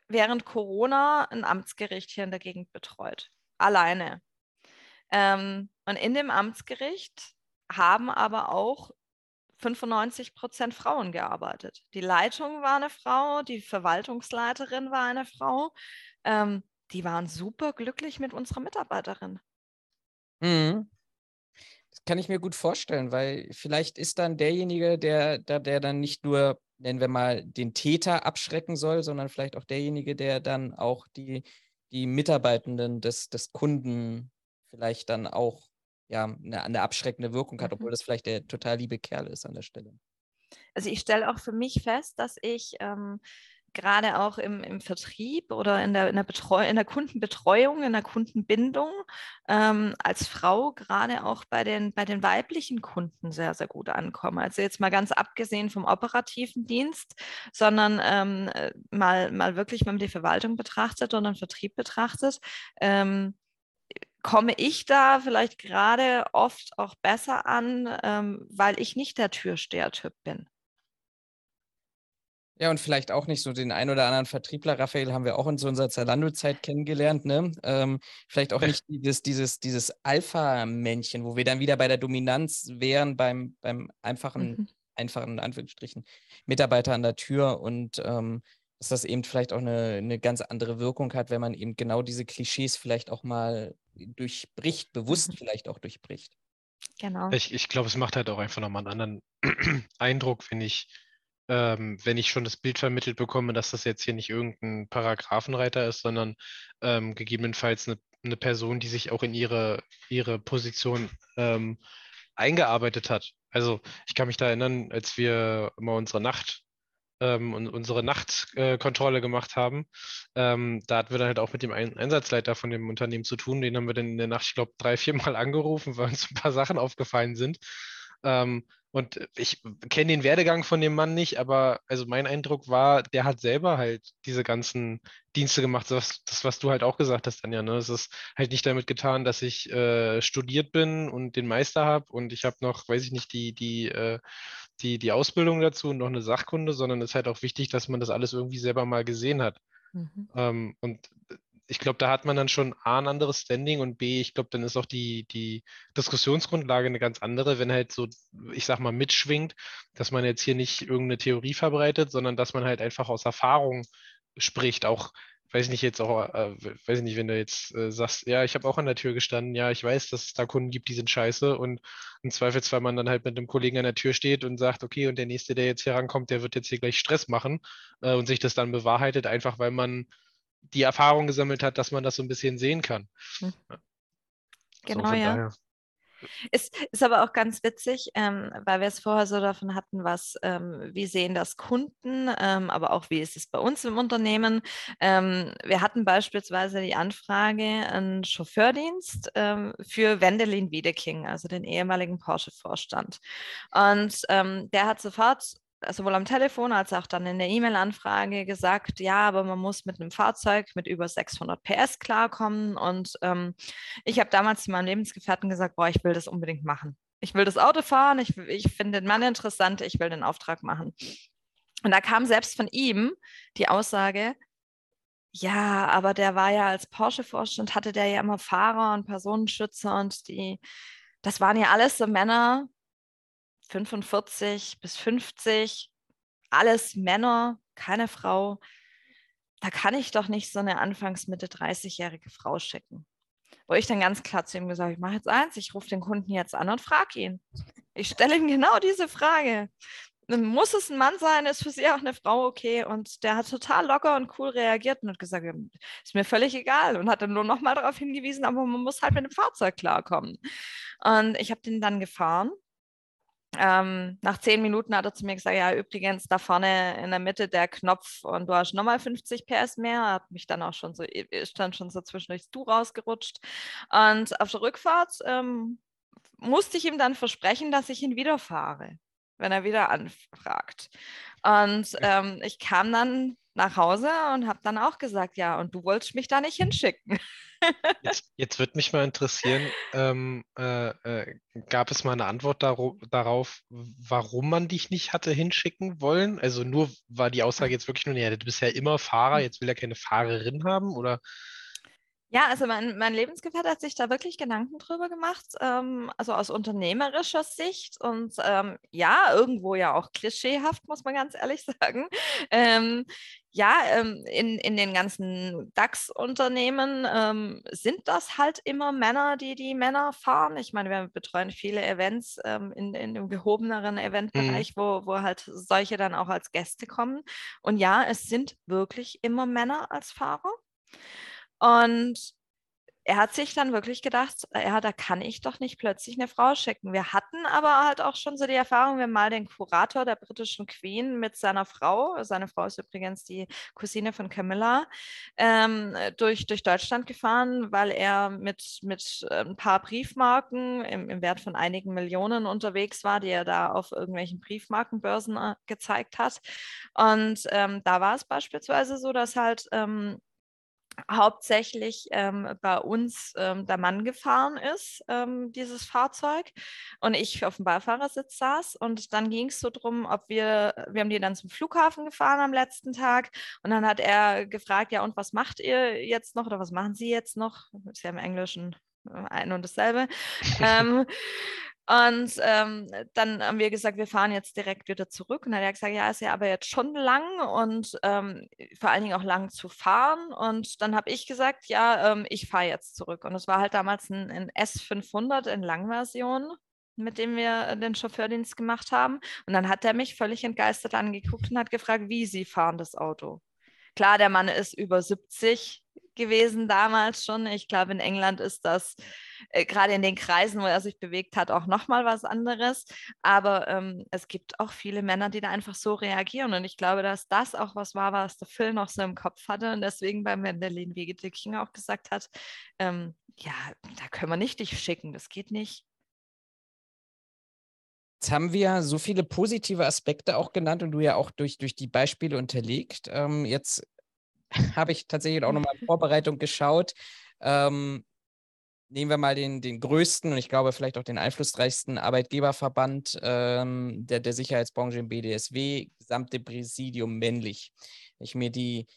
während Corona ein Amtsgericht hier in der Gegend betreut. Alleine. Ähm, und in dem Amtsgericht haben aber auch 95 Prozent Frauen gearbeitet. Die Leitung war eine Frau, die Verwaltungsleiterin war eine Frau. Ähm, die waren super glücklich mit unserer Mitarbeiterin. Mhm. Kann ich mir gut vorstellen, weil vielleicht ist dann derjenige, der, der, der dann nicht nur, nennen wir mal, den Täter abschrecken soll, sondern vielleicht auch derjenige, der dann auch die, die Mitarbeitenden des, des Kunden vielleicht dann auch ja, eine, eine abschreckende Wirkung hat, Mhm. obwohl das vielleicht der total liebe Kerl ist an der Stelle. Also ich stelle auch für mich fest, dass ich ähm, gerade auch im, im Vertrieb oder in der, in, der Betreu in der Kundenbetreuung, in der Kundenbindung ähm, als Frau gerade auch bei den, bei den weiblichen Kunden sehr, sehr gut ankomme. Also jetzt mal ganz abgesehen vom operativen Dienst, sondern ähm, äh, mal, mal wirklich, wenn man die Verwaltung betrachtet oder den Vertrieb betrachtet, ähm, komme ich da vielleicht gerade oft auch besser an, ähm, weil ich nicht der Türsteher-Typ bin. Ja, und vielleicht auch nicht so den ein oder anderen Vertriebler, Raphael, haben wir auch in so unserer Zalando-Zeit kennengelernt, ne? Ähm, vielleicht auch nicht dieses, dieses, dieses Alpha-Männchen, wo wir dann wieder bei der Dominanz wären beim, beim einfachen, Mhm. einfachen, in Anführungsstrichen, Mitarbeiter an der Tür und ähm, dass das eben vielleicht auch eine, eine ganz andere Wirkung hat, wenn man eben genau diese Klischees vielleicht auch mal durchbricht, bewusst Mhm. vielleicht auch durchbricht. Genau. Ich, ich glaube, es macht halt auch einfach nochmal einen anderen *clears throat* Eindruck, wenn ich, ähm, wenn ich schon das Bild vermittelt bekomme, dass das jetzt hier nicht irgendein Paragraphenreiter ist, sondern ähm, gegebenenfalls eine, eine Person, die sich auch in ihre, ihre Position ähm, eingearbeitet hat. Also ich kann mich da erinnern, als wir mal unsere Nacht ähm, und unsere Nachtkontrolle gemacht haben, ähm, da hatten wir dann halt auch mit dem Ein Einsatzleiter von dem Unternehmen zu tun. Den haben wir dann in der Nacht, ich glaube, drei, vier Mal *laughs* angerufen, weil uns ein paar Sachen aufgefallen sind. Ähm, und ich kenne den Werdegang von dem Mann nicht, aber also mein Eindruck war, der hat selber halt diese ganzen Dienste gemacht, das, das was du halt auch gesagt hast, Anja. Ne? Es ist halt nicht damit getan, dass ich äh, studiert bin und den Meister habe und ich habe noch, weiß ich nicht, die, die, äh, die, die Ausbildung dazu und noch eine Sachkunde, sondern es ist halt auch wichtig, dass man das alles irgendwie selber mal gesehen hat. Mhm. Ähm, und ich glaube, da hat man dann schon A, ein anderes Standing und B, ich glaube, dann ist auch die, die Diskussionsgrundlage eine ganz andere, wenn halt so, ich sag mal, mitschwingt, dass man jetzt hier nicht irgendeine Theorie verbreitet, sondern dass man halt einfach aus Erfahrung spricht, auch weiß ich nicht, jetzt auch, äh, weiß ich nicht, wenn du jetzt äh, sagst, ja, ich habe auch an der Tür gestanden, ja, ich weiß, dass es da Kunden gibt, die sind scheiße und im Zweifelsfall man dann halt mit einem Kollegen an der Tür steht und sagt, okay, und der nächste, der jetzt hier rankommt, der wird jetzt hier gleich Stress machen äh, und sich das dann bewahrheitet, einfach weil man die Erfahrung gesammelt hat, dass man das so ein bisschen sehen kann. Ja. Genau, ja. daher. Ist, ist aber auch ganz witzig, ähm, weil wir es vorher so davon hatten, was, ähm, wie sehen das Kunden, ähm, aber auch wie ist es bei uns im Unternehmen. Ähm, wir hatten beispielsweise die Anfrage, einen Chauffeurdienst ähm, für Wendelin Wiedeking, also den ehemaligen Porsche-Vorstand. Und ähm, der hat sofort sowohl am Telefon als auch dann in der E-Mail-Anfrage gesagt, ja, aber man muss mit einem Fahrzeug mit über 600 PS klarkommen. Und ähm, ich habe damals zu meinem Lebensgefährten gesagt, boah, ich will das unbedingt machen. Ich will das Auto fahren, ich, ich finde den Mann interessant, ich will den Auftrag machen. Und da kam selbst von ihm die Aussage, ja, aber der war ja als Porsche-Vorstand, hatte der ja immer Fahrer und Personenschützer und die, das waren ja alles so Männer, 45 bis 50, alles Männer, keine Frau. Da kann ich doch nicht so eine anfangs Mitte 30-jährige Frau schicken. Wo ich dann ganz klar zu ihm gesagt habe, ich mache jetzt eins, ich rufe den Kunden jetzt an und frage ihn. Ich stelle ihm genau diese Frage muss es ein Mann sein, ist für sie auch eine Frau okay. Und der hat total locker und cool reagiert und hat gesagt, ist mir völlig egal. Und hat dann nur noch mal darauf hingewiesen, aber man muss halt mit dem Fahrzeug klarkommen. Und ich habe den dann gefahren. Ähm, nach zehn Minuten hat er zu mir gesagt, ja, übrigens, da vorne in der Mitte der Knopf und du hast nochmal 50 PS mehr. Er hat mich dann auch schon so, ist dann schon so zwischendurch Du rausgerutscht. Und auf der Rückfahrt ähm, musste ich ihm dann versprechen, dass ich ihn wieder fahre wenn er wieder anfragt. Und ähm, ich kam dann nach Hause und habe dann auch gesagt, ja, und du wolltest mich da nicht hinschicken. *laughs* Jetzt, jetzt würde mich mal interessieren, ähm, äh, äh, gab es mal eine Antwort darauf, warum man dich nicht hatte hinschicken wollen? Also nur war die Aussage jetzt wirklich nur, ja, du bist ja immer Fahrer, hm. jetzt will er keine Fahrerin haben oder ja, also mein, mein Lebensgefährte hat sich da wirklich Gedanken drüber gemacht, ähm, also aus unternehmerischer Sicht und ähm, ja, irgendwo ja auch klischeehaft, muss man ganz ehrlich *laughs* sagen. Ähm, ja, ähm, in, in den ganzen DAX-Unternehmen ähm, sind das halt immer Männer, die die Männer fahren. Ich meine, wir betreuen viele Events ähm, in, in dem gehobeneren mhm. Eventbereich, mhm. wo, wo halt solche dann auch als Gäste kommen. Und ja, es sind wirklich immer Männer als Fahrer. Und er hat sich dann wirklich gedacht, ja, da kann ich doch nicht plötzlich eine Frau schicken. Wir hatten aber halt auch schon so die Erfahrung, wir mal den Kurator der britischen Queen mit seiner Frau, seine Frau ist übrigens die Cousine von Camilla, ähm, durch, durch Deutschland gefahren, weil er mit, mit äh, ein paar Briefmarken im, im Wert von einigen Millionen unterwegs war, die er da auf irgendwelchen Briefmarkenbörsen äh, gezeigt hat. Und ähm, da war es beispielsweise so, dass halt ähm, hauptsächlich ähm, bei uns ähm, der Mann gefahren ist, ähm, dieses Fahrzeug, und ich auf dem Beifahrersitz saß. Und dann ging es so darum, ob wir, wir haben die dann zum Flughafen gefahren am letzten Tag. Und dann hat er gefragt, ja, und was macht ihr jetzt noch oder was machen Sie jetzt noch? Ist ja im Englischen äh, ein und dasselbe. *laughs* ähm, und ähm, dann haben wir gesagt, wir fahren jetzt direkt wieder zurück. Und dann hat er gesagt, ja, ist ja aber jetzt schon lang und ähm, vor allen Dingen auch lang zu fahren. Und dann habe ich gesagt, ja, ähm, ich fahre jetzt zurück. Und es war halt damals ein, ein S500 in Langversion mit dem wir den Chauffeurdienst gemacht haben. Und dann hat er mich völlig entgeistert angeguckt und hat gefragt, wie Sie fahren das Auto. Klar, der Mann ist über 70 gewesen damals schon. Ich glaube, in England ist das äh, gerade in den Kreisen, wo er sich bewegt hat, auch nochmal was anderes. Aber ähm, es gibt auch viele Männer, die da einfach so reagieren. Und ich glaube, dass das auch was war, was der Phil noch so im Kopf hatte und deswegen beim Wendelin Wegedickchen auch gesagt hat, ähm, ja, da können wir nicht dich schicken, das geht nicht. Jetzt haben wir so viele positive Aspekte auch genannt und du ja auch durch, durch die Beispiele unterlegt. Ähm, jetzt *laughs* habe ich tatsächlich auch nochmal in Vorbereitung geschaut. Ähm, nehmen wir mal den, den größten und ich glaube vielleicht auch den einflussreichsten Arbeitgeberverband ähm, der, der Sicherheitsbranche im BDSW, gesamte Präsidium männlich. Wenn ich mir die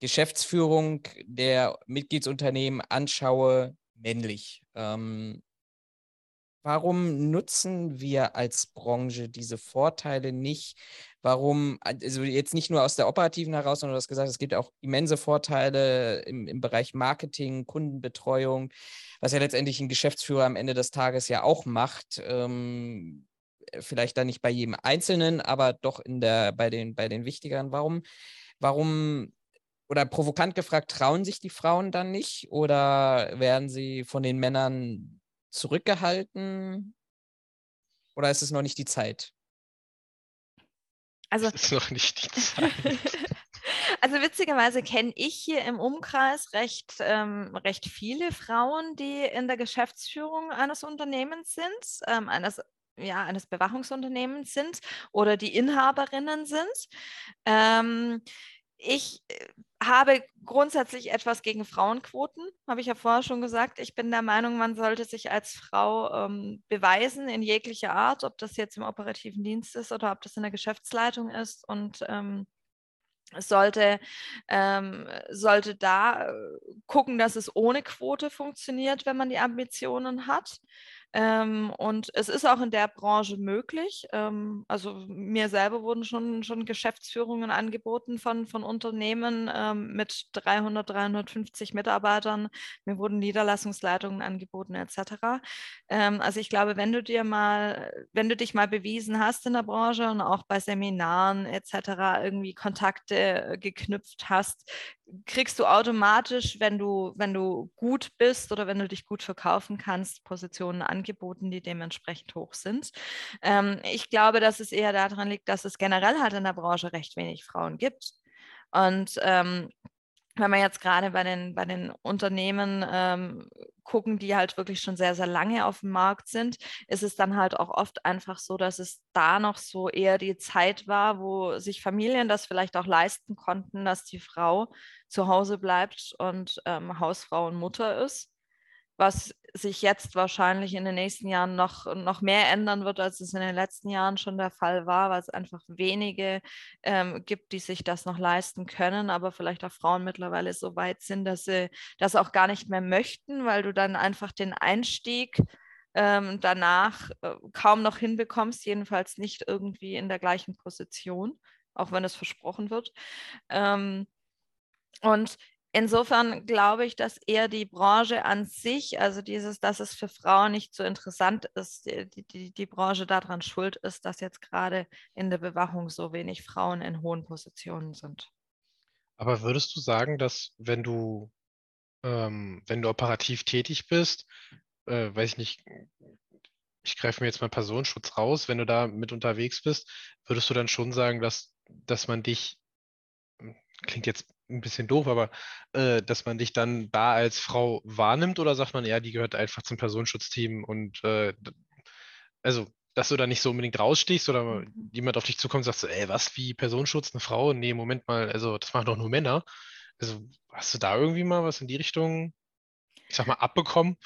Geschäftsführung der Mitgliedsunternehmen anschaue, männlich. Ähm, warum nutzen wir als Branche diese Vorteile nicht? Warum, also jetzt nicht nur aus der operativen heraus, sondern du hast gesagt, es gibt auch immense Vorteile im, im Bereich Marketing, Kundenbetreuung, was ja letztendlich ein Geschäftsführer am Ende des Tages ja auch macht. Ähm, vielleicht dann nicht bei jedem Einzelnen, aber doch in der, bei den, bei den wichtigeren. Warum, warum oder provokant gefragt, trauen sich die Frauen dann nicht oder werden sie von den Männern zurückgehalten? Oder ist es noch nicht die Zeit? Also, es ist noch nicht die Zeit. *laughs* also witzigerweise kenne ich hier im Umkreis recht, ähm, recht viele Frauen, die in der Geschäftsführung eines Unternehmens sind, ähm, eines ja, eines Bewachungsunternehmens sind oder die Inhaberinnen sind. Ähm, ich äh, habe grundsätzlich etwas gegen Frauenquoten, habe ich ja vorher schon gesagt. Ich bin der Meinung, man sollte sich als Frau ähm, beweisen in jeglicher Art, ob das jetzt im operativen Dienst ist oder ob das in der Geschäftsleitung ist. Und ähm, sollte, ähm, sollte da äh, gucken, dass es ohne Quote funktioniert, wenn man die Ambitionen hat. Ähm, und es ist auch in der Branche möglich. Ähm, also mir selber wurden schon, schon Geschäftsführungen angeboten von, von Unternehmen ähm, mit 300, 350 Mitarbeitern. Mir wurden Niederlassungsleitungen angeboten etc. Ähm, also ich glaube, wenn du dir mal, wenn du dich mal bewiesen hast in der Branche und auch bei Seminaren etc. irgendwie Kontakte äh, geknüpft hast, kriegst du automatisch, wenn du, wenn du gut bist oder wenn du dich gut verkaufen kannst, Positionen angeboten, die dementsprechend hoch sind. Ähm, ich glaube, dass es eher daran liegt, dass es generell halt in der Branche recht wenig Frauen gibt. Und ähm, wenn wir jetzt gerade bei den, bei den Unternehmen ähm, gucken, die halt wirklich schon sehr, sehr lange auf dem Markt sind, ist es dann halt auch oft einfach so, dass es da noch so eher die Zeit war, wo sich Familien das vielleicht auch leisten konnten, dass die Frau zu Hause bleibt und ähm, Hausfrau und Mutter ist was sich jetzt wahrscheinlich in den nächsten Jahren noch, noch mehr ändern wird, als es in den letzten Jahren schon der Fall war, weil es einfach wenige ähm, gibt, die sich das noch leisten können, aber vielleicht auch Frauen mittlerweile so weit sind, dass sie das auch gar nicht mehr möchten, weil du dann einfach den Einstieg ähm, danach äh, kaum noch hinbekommst, jedenfalls nicht irgendwie in der gleichen Position, auch wenn es versprochen wird. Ähm, und Insofern glaube ich, dass eher die Branche an sich, also dieses, dass es für Frauen nicht so interessant ist, die, die, die Branche daran schuld ist, dass jetzt gerade in der Bewachung so wenig Frauen in hohen Positionen sind. Aber würdest du sagen, dass wenn du, ähm, wenn du operativ tätig bist, äh, weiß ich nicht, ich greife mir jetzt mal Personenschutz raus, wenn du da mit unterwegs bist, würdest du dann schon sagen, dass, dass man dich, hm, klingt jetzt ein bisschen doof, aber äh, dass man dich dann da als Frau wahrnimmt oder sagt man, ja, die gehört einfach zum Personenschutzteam und äh, also, dass du da nicht so unbedingt rausstichst oder mhm. jemand auf dich zukommt und sagt so, ey, was, wie Personenschutz, eine Frau? Nee, Moment mal, also das machen doch nur Männer. Also, hast du da irgendwie mal was in die Richtung, ich sag mal, abbekommen?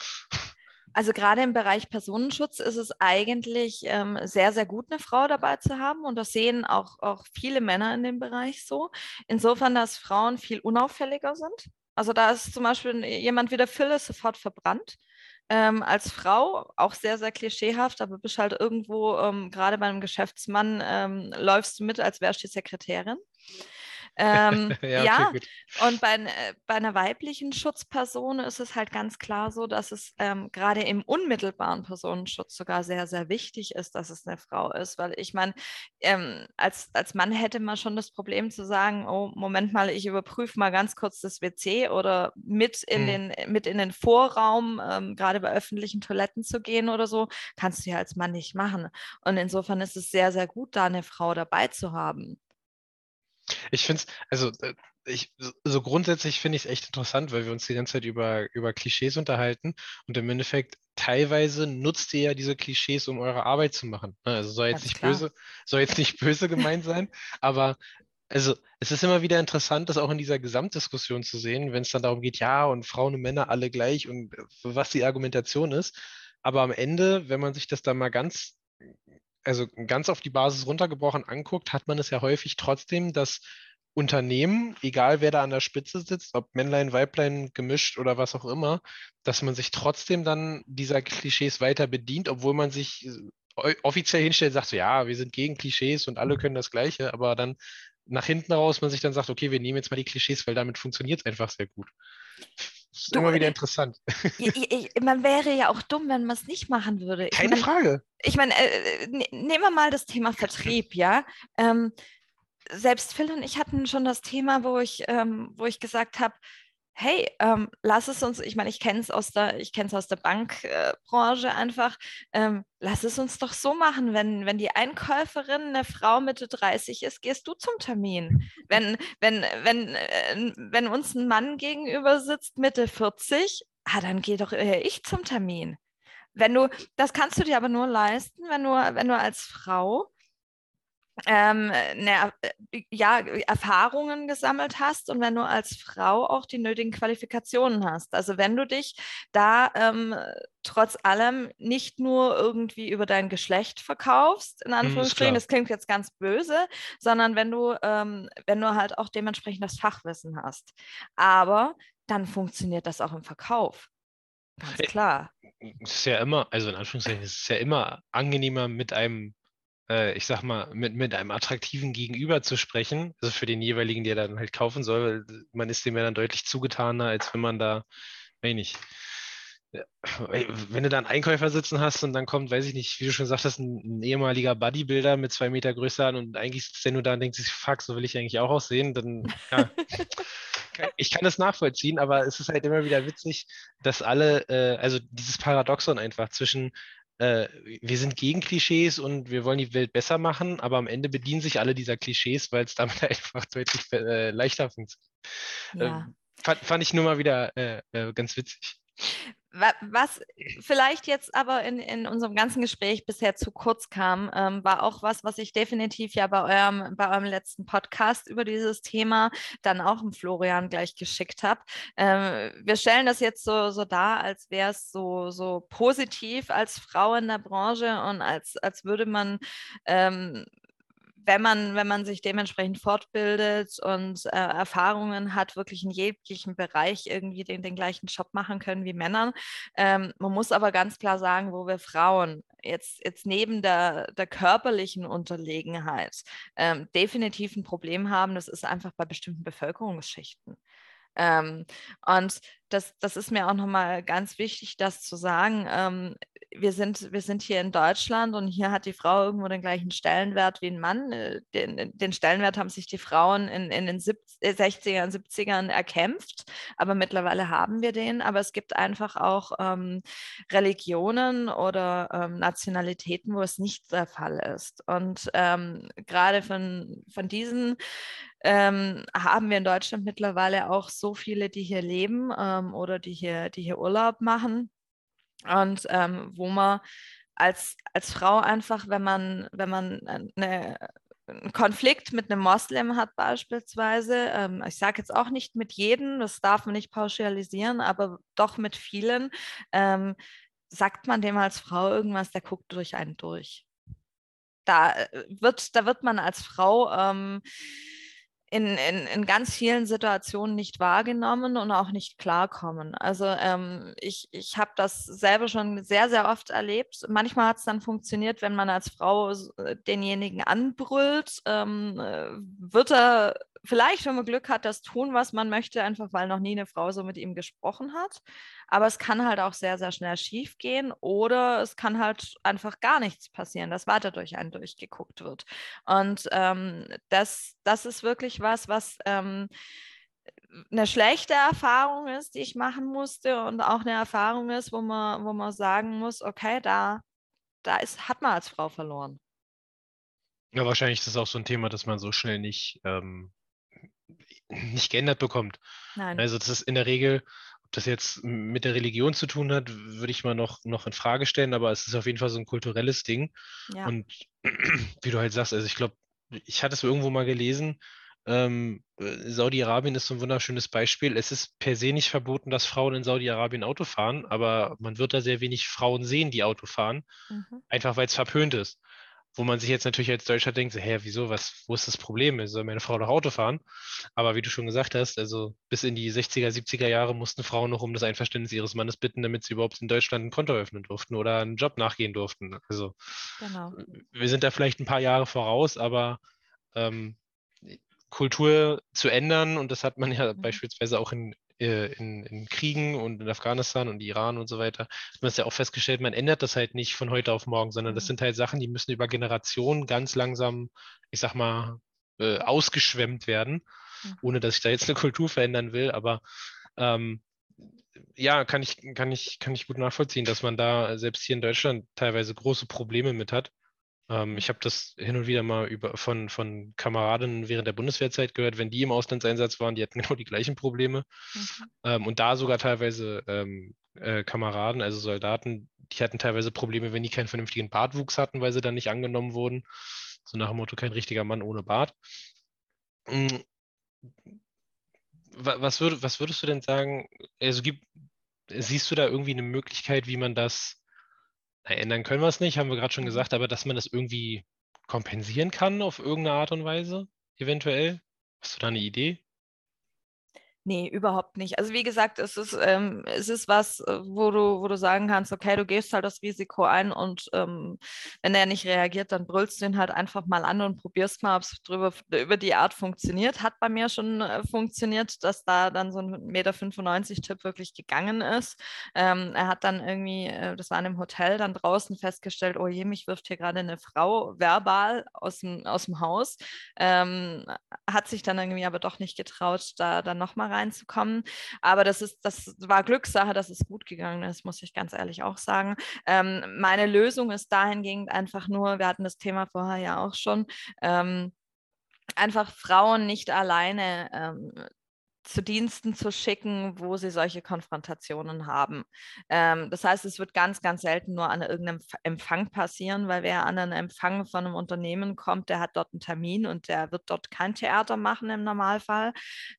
Also gerade im Bereich Personenschutz ist es eigentlich ähm, sehr, sehr gut, eine Frau dabei zu haben. Und das sehen auch, auch viele Männer in dem Bereich so. Insofern, dass Frauen viel unauffälliger sind. Also da ist zum Beispiel jemand wie der Phil ist sofort verbrannt. Ähm, als Frau auch sehr, sehr klischeehaft, aber bist halt irgendwo, ähm, gerade bei einem Geschäftsmann, ähm, läufst du mit, als wärst du die Sekretärin. Ähm, *laughs* ja, ja. und bei, äh, bei, einer weiblichen Schutzperson ist es halt ganz klar so, dass es ähm, gerade im unmittelbaren Personenschutz sogar sehr, sehr wichtig ist, dass es eine Frau ist. Weil ich meine, ähm, als, als Mann hätte man schon das Problem zu sagen, oh, Moment mal, ich überprüfe mal ganz kurz das WC oder mit in, hm. den, mit in den Vorraum, ähm, gerade bei öffentlichen Toiletten zu gehen oder so, kannst du ja als Mann nicht machen. Und insofern ist es sehr, sehr gut, da eine Frau dabei zu haben. Ich finde es, also äh, ich, so grundsätzlich finde ich es echt interessant, weil wir uns die ganze Zeit über, über Klischees unterhalten und im Endeffekt teilweise nutzt ihr ja diese Klischees, um eure Arbeit zu machen. Ne? Also soll jetzt nicht böse, soll jetzt nicht *laughs* böse gemeint sein, aber also es ist immer wieder interessant, das auch in dieser Gesamtdiskussion zu sehen, wenn es dann darum geht, ja, und Frauen und Männer alle gleich und äh, was die Argumentation ist. Aber am Ende, wenn man sich das dann mal ganz also ganz auf die Basis runtergebrochen anguckt, hat man es ja häufig trotzdem, dass Unternehmen, egal wer da an der Spitze sitzt, ob Männlein, Weiblein, gemischt oder was auch immer, dass man sich trotzdem dann dieser Klischees weiter bedient, obwohl man sich äh, offiziell hinstellt und sagt, so, ja, wir sind gegen Klischees und alle können das Gleiche, aber dann nach hinten raus man sich dann sagt, okay, wir nehmen jetzt mal die Klischees, weil damit funktioniert es einfach sehr gut. Das ist du, immer wieder interessant. Ich, ich, man wäre ja auch dumm, wenn man es nicht machen würde. Keine mein, Frage. Ich meine, äh, ne, nehmen wir mal das Thema Vertrieb, ja. Ähm, selbst Phil und ich hatten schon das Thema, wo ich, ähm, wo ich gesagt habe, hey, ähm, lass es uns, ich meine, ich kenne es aus der, ich kenne es aus der Bankbranche äh, einfach, ähm, lass es uns doch so machen, wenn, wenn die Einkäuferin eine Frau Mitte 30 ist, gehst du zum Termin. Wenn, wenn, wenn, äh, wenn uns ein Mann gegenüber sitzt Mitte 40, ah, dann geh doch äh, ich zum Termin. wenn du, das kannst du dir aber nur leisten, wenn du, wenn du als Frau ähm, ne, ja, Erfahrungen gesammelt hast und wenn du als Frau auch die nötigen Qualifikationen hast. Also wenn du dich da ähm, trotz allem nicht nur irgendwie über dein Geschlecht verkaufst, in hm, Anführungsstrichen, das klingt jetzt ganz böse, sondern wenn du, ähm, wenn du halt auch dementsprechend das Fachwissen hast. Aber dann funktioniert das auch im Verkauf. Ganz klar. Es ist ja immer, also in Anführungszeichen, es ist ja immer angenehmer mit einem äh, ich sag mal, mit, mit einem attraktiven Gegenüber zu sprechen, also für den jeweiligen, der dann halt kaufen soll, man ist dem ja dann deutlich zugetaner, als wenn man da, weiß ich nicht, wenn du da einen Einkäufer sitzen hast und dann kommt, weiß ich nicht, wie du schon sagtest, ein, ein ehemaliger Bodybuilder mit zwei Meter Größe an und eigentlich sitzt der nur da und denkt sich, fuck, so will ich eigentlich auch aussehen, dann, ja. *laughs* ich kann das nachvollziehen, aber es ist halt immer wieder witzig, dass alle, äh, also dieses Paradoxon einfach zwischen äh, wir sind gegen Klischees und wir wollen die Welt besser machen, aber am Ende bedienen sich alle dieser Klischees, weil es damit *laughs* einfach deutlich äh, leichter funktioniert. Ja. Ähm, fand, fand, ich nur mal wieder äh, äh ganz witzig. Was vielleicht jetzt aber in, in unserem ganzen Gespräch bisher zu kurz kam, ähm, war auch was, was ich definitiv ja bei eurem, bei eurem letzten Podcast über dieses Thema dann auch im Florian gleich geschickt habe. Ähm, wir stellen das jetzt so, so dar, als wäre es so, so positiv als Frau in der Branche und als, als würde man ähm, wenn man, wenn man sich dementsprechend fortbildet und äh, Erfahrungen hat, wirklich in jeglichem Bereich irgendwie den, den gleichen Job machen können wie Männer. Ähm, man muss aber ganz klar sagen, wo wir Frauen jetzt, jetzt neben der, der körperlichen Unterlegenheit ähm, definitiv ein Problem haben, das ist einfach bei bestimmten Bevölkerungsschichten. Ähm, und das, das ist mir auch nochmal ganz wichtig, das zu sagen. Ähm, wir, sind, wir sind hier in Deutschland und hier hat die Frau irgendwo den gleichen Stellenwert wie ein Mann. Äh, den, den Stellenwert haben sich die Frauen in, in den 70, 60ern, 70ern erkämpft, aber mittlerweile haben wir den. Aber es gibt einfach auch ähm, Religionen oder ähm, Nationalitäten, wo es nicht der Fall ist. Und ähm, gerade von, von diesen ähm, haben wir in Deutschland mittlerweile auch so viele, die hier leben ähm, oder die hier, die hier Urlaub machen. Und ähm, wo man als, als Frau einfach, wenn man, wenn man eine, einen Konflikt mit einem Moslem hat beispielsweise, ähm, ich sage jetzt auch nicht mit jedem, das darf man nicht pauschalisieren, aber doch mit vielen, ähm, sagt man dem als Frau irgendwas, der guckt durch einen durch. Da äh, wird, da wird man als Frau ähm, in, in, in ganz vielen Situationen nicht wahrgenommen und auch nicht klarkommen. Also ähm, ich, ich habe das selber schon sehr, sehr oft erlebt. Manchmal hat es dann funktioniert, wenn man als Frau äh, denjenigen anbrüllt, ähm, äh, wird er vielleicht, wenn man Glück hat, das tun, was man möchte, einfach weil noch nie eine Frau so mit ihm gesprochen hat. Aber es kann halt auch sehr, sehr schnell schief gehen oder es kann halt einfach gar nichts passieren, dass weiter durch einen durchgeguckt wird. Und ähm, das, das ist wirklich was, was ähm, eine schlechte Erfahrung ist, die ich machen musste und auch eine Erfahrung ist, wo man, wo man sagen muss, okay, da, da ist, hat man als Frau verloren. Ja, wahrscheinlich ist das auch so ein Thema, dass man so schnell nicht, ähm, nicht geändert bekommt. Nein. Also das ist in der Regel, das jetzt mit der Religion zu tun hat, würde ich mal noch, noch in Frage stellen, aber es ist auf jeden Fall so ein kulturelles Ding. Ja. Und *clears throat* wie du halt sagst, also ich glaube, ich hatte es irgendwo mal gelesen, ähm, Saudi-Arabien ist so ein wunderschönes Beispiel. Es ist per se nicht verboten, dass Frauen in Saudi-Arabien Auto fahren, aber man wird da sehr wenig Frauen sehen, die Auto fahren, mhm. einfach weil es verpönt ist wo man sich jetzt natürlich als Deutscher denkt, hä, wieso, was, wo ist das Problem? Soll meine Frau doch Auto fahren? Aber wie du schon gesagt hast, also bis in die 60er, 70er Jahre mussten Frauen noch um das Einverständnis ihres Mannes bitten, damit sie überhaupt in Deutschland ein Konto öffnen durften oder einen Job nachgehen durften. Also genau. wir sind da vielleicht ein paar Jahre voraus, aber ähm, Kultur zu ändern, und das hat man ja mhm. beispielsweise auch in, in, in, Kriegen und in Afghanistan und Iran und so weiter, hat man es ja auch festgestellt, man ändert das halt nicht von heute auf morgen, sondern das mhm. sind halt Sachen, die müssen über Generationen ganz langsam, ich sag mal, äh, ausgeschwemmt werden, mhm. ohne dass ich da jetzt eine Kultur verändern will, aber ähm, ja, kann ich, kann, ich, kann ich gut nachvollziehen, dass man da selbst hier in Deutschland teilweise große Probleme mit hat. Ähm, ich habe das hin und wieder mal über, von, von Kameradinnen während der Bundeswehrzeit gehört, wenn die im Auslandseinsatz waren, die hatten *laughs* genau die gleichen Probleme. Mhm. Ähm, und da sogar teilweise ähm, äh, Kameraden, also Soldaten, die hatten teilweise Probleme, wenn die keinen vernünftigen Bartwuchs hatten, weil sie dann nicht angenommen wurden. So nach dem Motto, kein richtiger Mann ohne Bart. Mm, was, würd, was würdest du denn sagen, also gibt, siehst du da irgendwie eine Möglichkeit, wie man das, na, ändern können wir es nicht, haben wir gerade schon mhm. gesagt, aber dass man das irgendwie kompensieren kann auf irgendeine Art und Weise, eventuell? Hast du da eine Idee? Nee, überhaupt nicht. Also wie gesagt, es ist, ähm, es ist was, äh, wo du, wo du sagen kannst, okay, du gehst halt das Risiko ein und ähm, wenn er nicht reagiert, dann brüllst du ihn halt einfach mal an und probierst mal, ob es über die Art funktioniert. Hat bei mir schon äh, funktioniert, dass da dann so ein Meter 95 Tipp wirklich gegangen ist. Ähm, er hat dann irgendwie, äh, das war in einem Hotel, dann draußen festgestellt, oh je, mich wirft hier gerade eine Frau verbal aus dem, aus dem Haus. Ähm, hat sich dann irgendwie aber doch nicht getraut, da dann nochmal reinzukommen. Aber das ist, das war Glückssache, dass es gut gegangen ist, muss ich ganz ehrlich auch sagen. Ähm, meine Lösung ist dahingehend einfach nur, wir hatten das Thema vorher ja auch schon, ähm, einfach Frauen nicht alleine ähm, zu Diensten zu schicken, wo sie solche Konfrontationen haben. Ähm, das heißt, es wird ganz, ganz selten nur an irgendeinem Empfang passieren, weil wer an einen Empfang von einem Unternehmen kommt, der hat dort einen Termin und der wird dort kein Theater machen im Normalfall.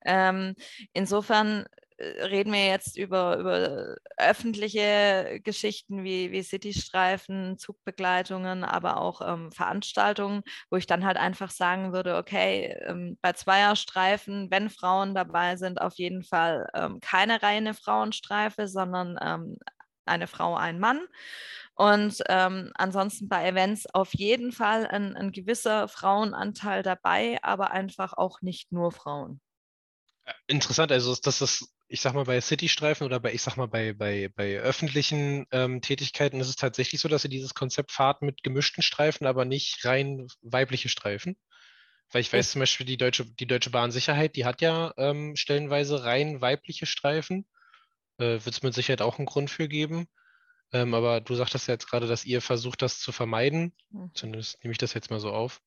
Ähm, insofern reden wir jetzt über, über öffentliche Geschichten wie, wie Citystreifen, Zugbegleitungen, aber auch ähm, Veranstaltungen, wo ich dann halt einfach sagen würde, okay, ähm, bei Zweierstreifen, wenn Frauen dabei sind, auf jeden Fall ähm, keine reine Frauenstreife, sondern ähm, eine Frau, ein Mann. Und ähm, ansonsten bei Events auf jeden Fall ein, ein gewisser Frauenanteil dabei, aber einfach auch nicht nur Frauen. Äh, interessant, also dass das ich sag mal, bei Citystreifen oder bei, ich sag mal, bei, bei, bei öffentlichen ähm, Tätigkeiten ist es tatsächlich so, dass ihr dieses Konzept fahrt mit gemischten Streifen, aber nicht rein weibliche Streifen. Weil ich weiß zum Beispiel, die Deutsche, die Deutsche Bahnsicherheit, die hat ja ähm, stellenweise rein weibliche Streifen. Äh, Wird es mit Sicherheit auch einen Grund für geben. Ähm, aber du sagtest ja jetzt gerade, dass ihr versucht, das zu vermeiden. Mhm. Zumindest nehme ich das jetzt mal so auf.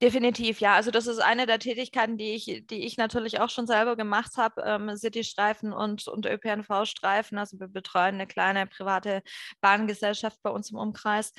Definitiv, ja. Also das ist eine der Tätigkeiten, die ich, die ich natürlich auch schon selber gemacht habe, ähm, City-Streifen und, und ÖPNV-Streifen. Also wir betreuen eine kleine private Bahngesellschaft bei uns im Umkreis.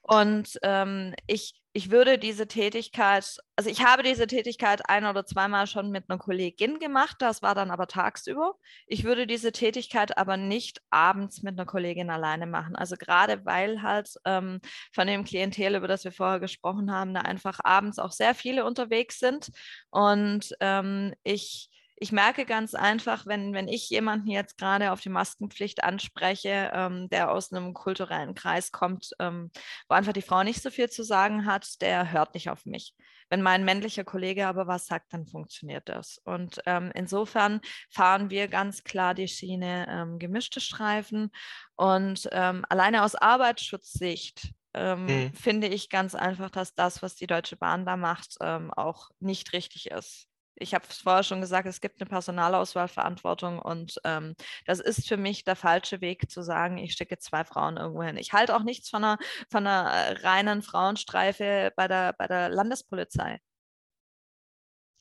Und ähm, ich, ich würde diese Tätigkeit, also ich habe diese Tätigkeit ein oder zweimal schon mit einer Kollegin gemacht, das war dann aber tagsüber. Ich würde diese Tätigkeit aber nicht abends mit einer Kollegin alleine machen. Also gerade weil halt ähm, von dem Klientel, über das wir vorher gesprochen haben, da einfach abends auch sehr viele unterwegs sind und ähm, ich ich merke ganz einfach, wenn, wenn ich jemanden jetzt gerade auf die Maskenpflicht anspreche, ähm, der aus einem kulturellen Kreis kommt, ähm, wo einfach die Frau nicht so viel zu sagen hat, der hört nicht auf mich. Wenn mein männlicher Kollege aber was sagt, dann funktioniert das. Und ähm, insofern fahren wir ganz klar die Schiene ähm, gemischte Streifen. Und ähm, alleine aus Arbeitsschutzsicht ähm, mhm. finde ich ganz einfach, dass das, was die Deutsche Bahn da macht, auch nicht richtig ist ich habe es vorher schon gesagt, es gibt eine Personalauswahlverantwortung und ähm, das ist für mich der falsche Weg zu sagen, ich stecke zwei Frauen irgendwo hin. Ich halte auch nichts von einer, von einer äh, reinen Frauenstreife bei der, bei der Landespolizei.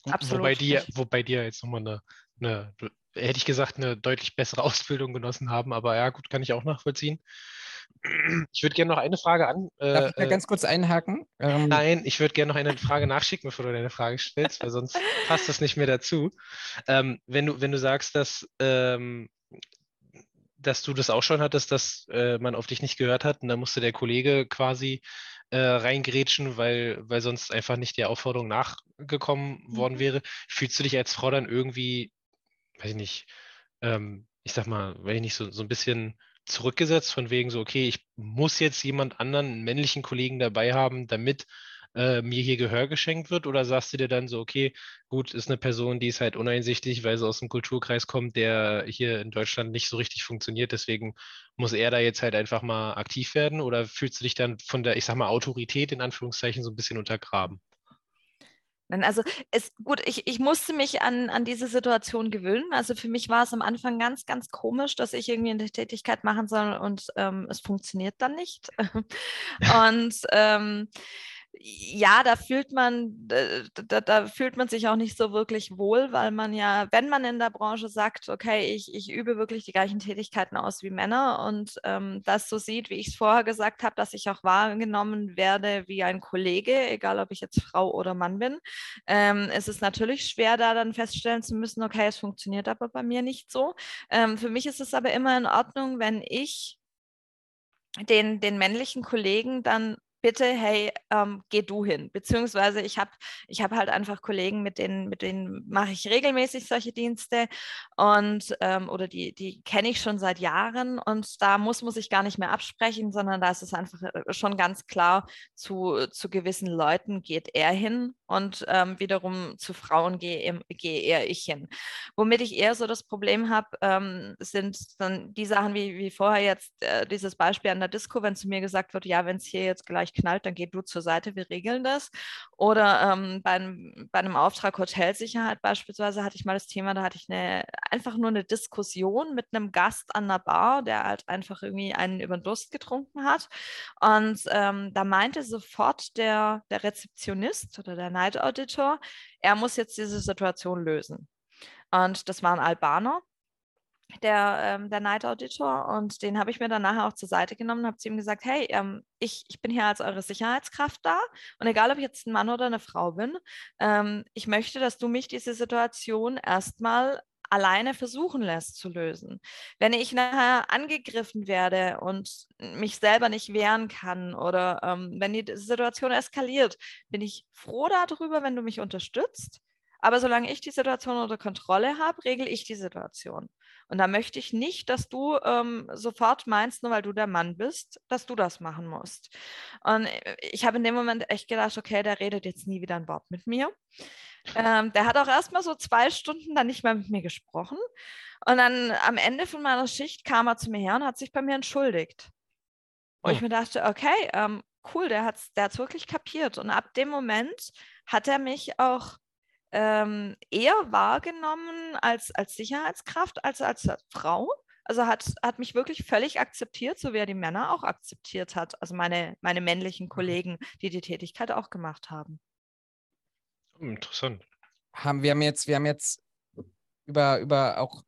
Absolut. Wobei die, wobei die ja jetzt nochmal eine, eine, hätte ich gesagt, eine deutlich bessere *laughs* Ausbildung genossen haben, aber ja, gut, kann ich auch nachvollziehen. *clears throat* Ich würde gerne noch eine Frage an. Äh, Darf ich da äh, ganz kurz einhaken? Ähm, nein, ich würde gerne noch eine Frage nachschicken, bevor du deine Frage stellst, weil sonst *laughs* passt das nicht mehr dazu. Ähm, wenn, du, wenn du sagst, dass, ähm, dass du das auch schon hattest, dass äh, man auf dich nicht gehört hat und dann musste der Kollege quasi äh, reingrätschen, weil, weil sonst einfach nicht der Aufforderung nachgekommen mhm. worden wäre. Fühlst du dich als Frau dann irgendwie, weiß ich nicht, ähm, ich sag mal, weil ich nicht so, so ein bisschen zurückgesetzt, von wegen so, okay, ich muss jetzt jemand anderen, einen männlichen Kollegen dabei haben, damit äh, mir hier Gehör geschenkt wird? Oder sagst du dir dann so, okay, gut, ist eine Person, die ist halt uneinsichtig, weil sie aus dem Kulturkreis kommt, der hier in Deutschland nicht so richtig funktioniert, deswegen muss er da jetzt halt einfach mal aktiv werden? Oder fühlst du dich dann von der, ich sag mal, Autorität in Anführungszeichen so ein bisschen untergraben? Also es, gut, ich, ich musste mich an, an diese Situation gewöhnen. Also für mich war es am Anfang ganz, ganz komisch, dass ich irgendwie eine Tätigkeit machen soll und ähm, es funktioniert dann nicht. *laughs* und ähm, ja, da fühlt man, da, da, fühlt man sich auch nicht so wirklich wohl, weil man ja, wenn man in der Branche sagt, okay, ich, ich übe wirklich die gleichen Tätigkeiten aus wie Männer und ähm, das so sieht, wie ich es vorher gesagt habe, dass ich auch wahrgenommen werde wie ein Kollege, egal ob ich jetzt Frau oder Mann bin, ähm, es ist natürlich schwer, da dann feststellen zu müssen, okay, es funktioniert aber bei mir nicht so. Ähm, für mich ist es aber immer in Ordnung, wenn ich den, den männlichen Kollegen dann bitte, hey, ähm, geh du hin. Beziehungsweise ich habe ich hab halt einfach Kollegen, mit denen, mit denen mache ich regelmäßig solche Dienste und ähm, oder die, die kenne ich schon seit Jahren und da muss, muss ich gar nicht mehr absprechen, sondern da ist es einfach äh, schon ganz klar, zu, zu gewissen Leuten geht er hin und ähm, wiederum zu Frauen gehe geh eher ich hin. Womit ich eher so das Problem habe, ähm, sind dann die Sachen wie, wie vorher jetzt äh, dieses Beispiel an der Disco, wenn zu mir gesagt wird, ja, wenn es hier jetzt gleich knallt, dann geh du zur Seite, wir regeln das. Oder ähm, beim, bei einem Auftrag Hotelsicherheit beispielsweise hatte ich mal das Thema, da hatte ich eine, einfach nur eine Diskussion mit einem Gast an der Bar, der halt einfach irgendwie einen über den Durst getrunken hat. Und ähm, da meinte sofort der, der Rezeptionist oder der Night Auditor, er muss jetzt diese Situation lösen. Und das war ein Albaner, der, ähm, der Night Auditor und den habe ich mir dann nachher auch zur Seite genommen und habe zu ihm gesagt, hey, ähm, ich, ich bin hier als eure Sicherheitskraft da und egal, ob ich jetzt ein Mann oder eine Frau bin, ähm, ich möchte, dass du mich diese Situation erstmal alleine versuchen lässt zu lösen. Wenn ich nachher angegriffen werde und mich selber nicht wehren kann oder ähm, wenn die Situation eskaliert, bin ich froh darüber, wenn du mich unterstützt. Aber solange ich die Situation unter Kontrolle habe, regle ich die Situation. Und da möchte ich nicht, dass du ähm, sofort meinst, nur weil du der Mann bist, dass du das machen musst. Und äh, ich habe in dem Moment echt gedacht, okay, der redet jetzt nie wieder ein Wort mit mir. Ähm, der hat auch erstmal so zwei Stunden dann nicht mehr mit mir gesprochen. Und dann am Ende von meiner Schicht kam er zu mir her und hat sich bei mir entschuldigt. Und oh. ich mir dachte, okay, ähm, cool, der hat es der wirklich kapiert. Und ab dem Moment hat er mich auch ähm, eher wahrgenommen als, als Sicherheitskraft als als Frau. Also hat, hat mich wirklich völlig akzeptiert, so wie er die Männer auch akzeptiert hat. Also meine, meine männlichen mhm. Kollegen, die die Tätigkeit auch gemacht haben. Interessant. Haben wir haben jetzt, wir haben jetzt über, über auch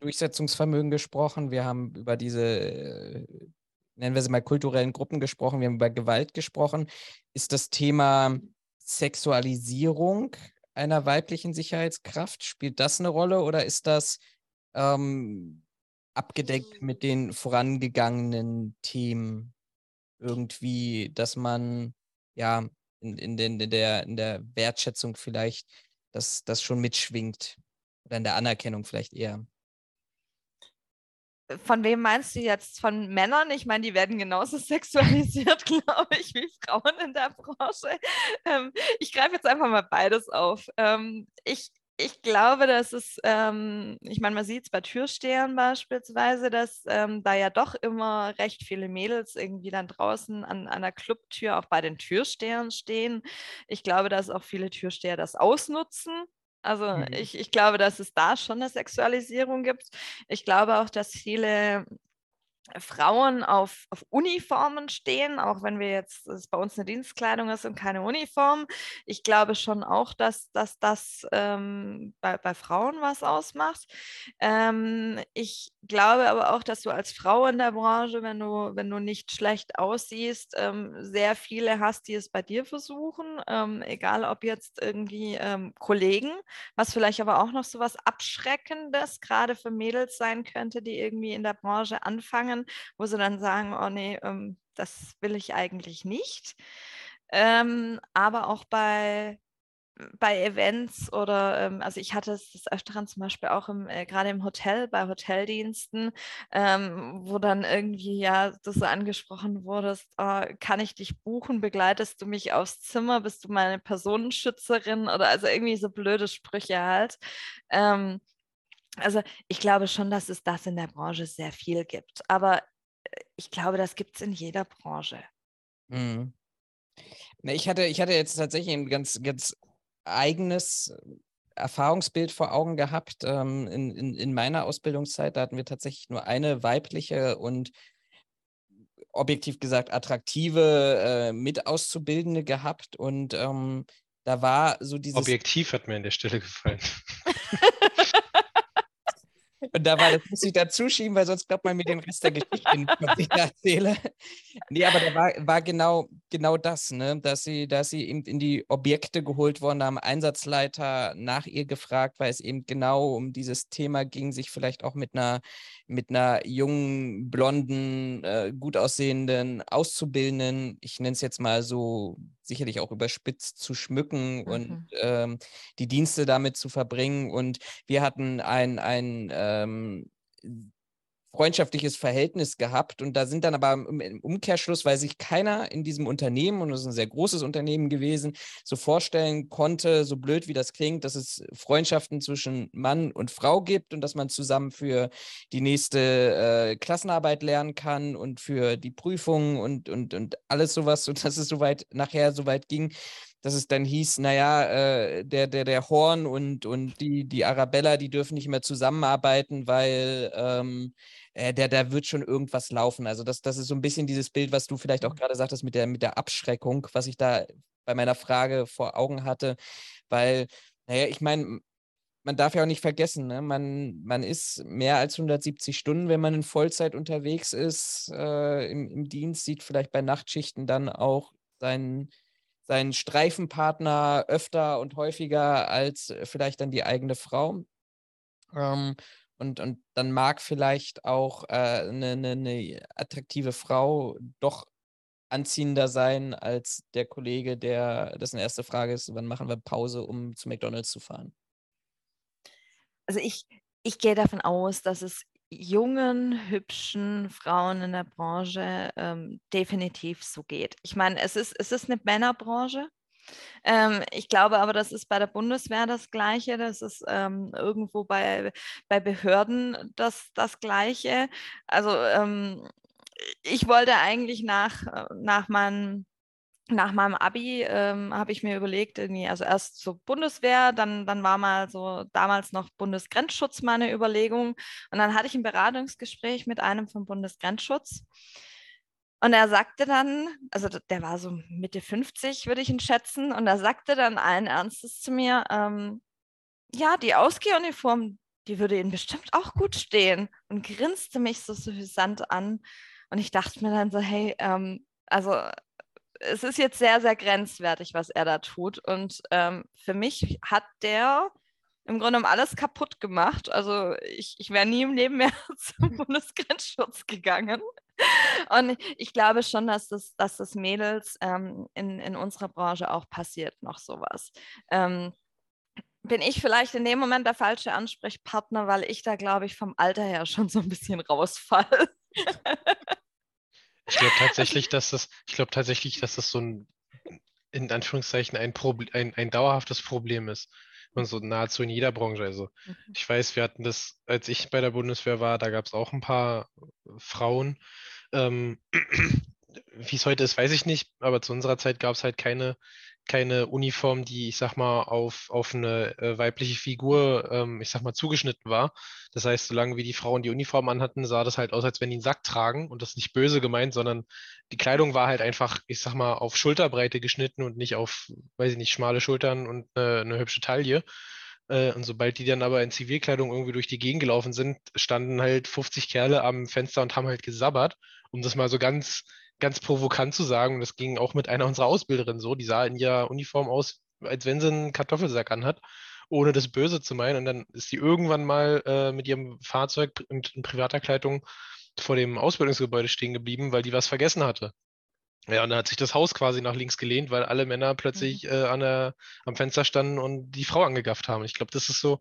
Durchsetzungsvermögen gesprochen. Wir haben über diese, nennen wir sie mal, kulturellen Gruppen gesprochen. Wir haben über Gewalt gesprochen. Ist das Thema Sexualisierung einer weiblichen Sicherheitskraft? Spielt das eine Rolle oder ist das ähm, abgedeckt mit den vorangegangenen Themen irgendwie, dass man ja in, in, den, in, der, in der Wertschätzung vielleicht das, das schon mitschwingt oder in der Anerkennung vielleicht eher? Von wem meinst du jetzt? Von Männern? Ich meine, die werden genauso *laughs* sexualisiert, glaube ich, wie Frauen in der Branche. Ähm, ich greife jetzt einfach mal beides auf. Ähm, ich, ich glaube, dass es, ähm, ich meine, man sieht es bei Türstehern beispielsweise, dass ähm, da ja doch immer recht viele Mädels irgendwie dann draußen an, an der Clubtür auch bei den Türstehern stehen. Ich glaube, dass auch viele Türsteher das ausnutzen also mhm. ich, ich glaube, dass es da schon eine Sexualisierung gibt. Ich glaube auch, dass viele Frauen auf, auf Uniformen stehen, auch wenn wir jetzt es bei uns eine Dienstkleidung ist und keine Uniform. Ich glaube schon auch, dass, dass das ähm, bei, bei Frauen was ausmacht. Ähm, ich glaube aber auch, dass du als Frau in der Branche, wenn du, wenn du nicht schlecht aussiehst, ähm, sehr viele hast, die es bei dir versuchen, ähm, egal ob jetzt irgendwie ähm, Kollegen, was vielleicht aber auch noch so was Abschreckendes gerade für Mädels sein könnte, die irgendwie in der Branche anfangen können, wo sie dann sagen, oh nee, ähm, das will ich eigentlich nicht. Ähm, aber auch bei, bei Events oder, ähm, also ich hatte es des Öfteren zum Beispiel auch im, äh, gerade im Hotel, bei Hoteldiensten, ähm, wo dann irgendwie ja du so angesprochen wurdest, oh, kann ich dich buchen, begleitest du mich aufs Zimmer, bist du meine Personenschützerin oder also irgendwie so blöde Sprüche halt. Ähm, also ich glaube schon, dass es das in der Branche sehr viel gibt. Aber äh, ich glaube, das gibt es in jeder Branche. Mhm. Ich hatte, ich hatte jetzt tatsächlich ein ganz, ganz eigenes äh, Erfahrungsbild vor Augen gehabt. Ähm, in, in, in meiner Ausbildungszeit, da hatten wir tatsächlich nur eine weibliche und objektiv gesagt attraktive äh, Mitauszubildende gehabt und ähm, da war so dieses. Objektiv hat mir an der Stelle gefallen. *laughs* *laughs* Und da war, das muss ich dazu schieben, weil sonst glaubt man mir den Rest der Geschichte nicht, was ich da erzähle. Nee, aber da war, war genau, genau das, ne? dass, sie, dass sie eben in die Objekte geholt worden, haben Einsatzleiter nach ihr gefragt, weil es eben genau um dieses Thema ging, sich vielleicht auch mit einer, mit einer jungen, blonden, äh, gut aussehenden Auszubildenden, ich nenne es jetzt mal so sicherlich auch überspitzt zu schmücken mhm. und ähm, die Dienste damit zu verbringen. Und wir hatten ein, ein ähm, freundschaftliches Verhältnis gehabt und da sind dann aber im Umkehrschluss, weil sich keiner in diesem Unternehmen, und es ist ein sehr großes Unternehmen gewesen, so vorstellen konnte, so blöd wie das klingt, dass es Freundschaften zwischen Mann und Frau gibt und dass man zusammen für die nächste äh, Klassenarbeit lernen kann und für die Prüfungen und, und, und alles sowas *laughs* und dass es soweit nachher soweit ging, dass es dann hieß, naja, äh, der, der, der Horn und, und die, die Arabella, die dürfen nicht mehr zusammenarbeiten, weil ähm, äh, der, der wird schon irgendwas laufen. Also das, das ist so ein bisschen dieses Bild, was du vielleicht auch mhm. gerade sagtest mit der, mit der Abschreckung, was ich da bei meiner Frage vor Augen hatte, weil, naja, ich meine, man darf ja auch nicht vergessen, ne? man, man ist mehr als 170 Stunden, wenn man in Vollzeit unterwegs ist, äh, im, im Dienst, sieht vielleicht bei Nachtschichten dann auch seinen seinen Streifenpartner öfter und häufiger als äh, vielleicht dann die eigene Frau. Ähm, und, und dann mag vielleicht auch eine äh, ne, ne, ne attraktive Frau doch anziehender sein als der Kollege, der, dessen erste Frage ist, wann machen wir Pause, um zu McDonalds zu fahren? Also ich, ich gehe davon aus, dass es jungen, hübschen Frauen in der Branche ähm, definitiv so geht. Ich meine, es ist, es ist eine Männerbranche. Ähm, ich glaube aber, das ist bei der Bundeswehr das Gleiche, das ist ähm, irgendwo bei, bei Behörden das, das Gleiche. Also ähm, ich wollte eigentlich nach, nach meinem nach meinem Abi ähm, habe ich mir überlegt, also erst so Bundeswehr, dann, dann war mal so damals noch Bundesgrenzschutz meine Überlegung. Und dann hatte ich ein Beratungsgespräch mit einem vom Bundesgrenzschutz. Und er sagte dann, also der war so Mitte 50, würde ich ihn schätzen, und er sagte dann allen Ernstes zu mir, ähm, ja, die Ausgehuniform, die würde Ihnen bestimmt auch gut stehen und grinste mich so suffisant an. Und ich dachte mir dann so, hey, ähm, also es ist jetzt sehr, sehr grenzwertig, was er da tut. Und ähm, für mich hat der im Grunde genommen alles kaputt gemacht. Also ich, ich wäre nie im Leben mehr *laughs* zum Bundesgrenzschutz gegangen. Und ich glaube schon, dass das, dass das Mädels ähm, in, in unserer Branche auch passiert, noch sowas. Ähm, bin ich vielleicht in dem Moment der falsche Ansprechpartner, weil ich da, glaube ich, vom Alter her schon so ein bisschen rausfalle. *laughs* Ich glaube tatsächlich, dass das, ich glaube tatsächlich, dass das so ein, in Anführungszeichen, ein, Problem, ein, ein dauerhaftes Problem ist. Und so nahezu in jeder Branche. Also mhm. ich weiß, wir hatten das, als ich bei der Bundeswehr war, da gab es auch ein paar Frauen. Ähm, *clears throat* Wie es heute ist, weiß ich nicht, aber zu unserer Zeit gab es halt keine keine Uniform, die, ich sag mal, auf, auf eine äh, weibliche Figur, ähm, ich sag mal, zugeschnitten war. Das heißt, solange wie die Frauen die Uniform anhatten, sah das halt aus, als wenn die einen Sack tragen und das nicht böse gemeint, sondern die Kleidung war halt einfach, ich sag mal, auf Schulterbreite geschnitten und nicht auf, weiß ich nicht, schmale Schultern und eine, eine hübsche Taille. Äh, und sobald die dann aber in Zivilkleidung irgendwie durch die Gegend gelaufen sind, standen halt 50 Kerle am Fenster und haben halt gesabbert, um das mal so ganz ganz provokant zu sagen, das ging auch mit einer unserer Ausbilderinnen so, die sah in ihrer Uniform aus, als wenn sie einen Kartoffelsack anhat, ohne das Böse zu meinen. Und dann ist sie irgendwann mal äh, mit ihrem Fahrzeug in, in privater Kleidung vor dem Ausbildungsgebäude stehen geblieben, weil die was vergessen hatte. Ja, und dann hat sich das Haus quasi nach links gelehnt, weil alle Männer plötzlich mhm. äh, an der, am Fenster standen und die Frau angegafft haben. Ich glaube, das ist so,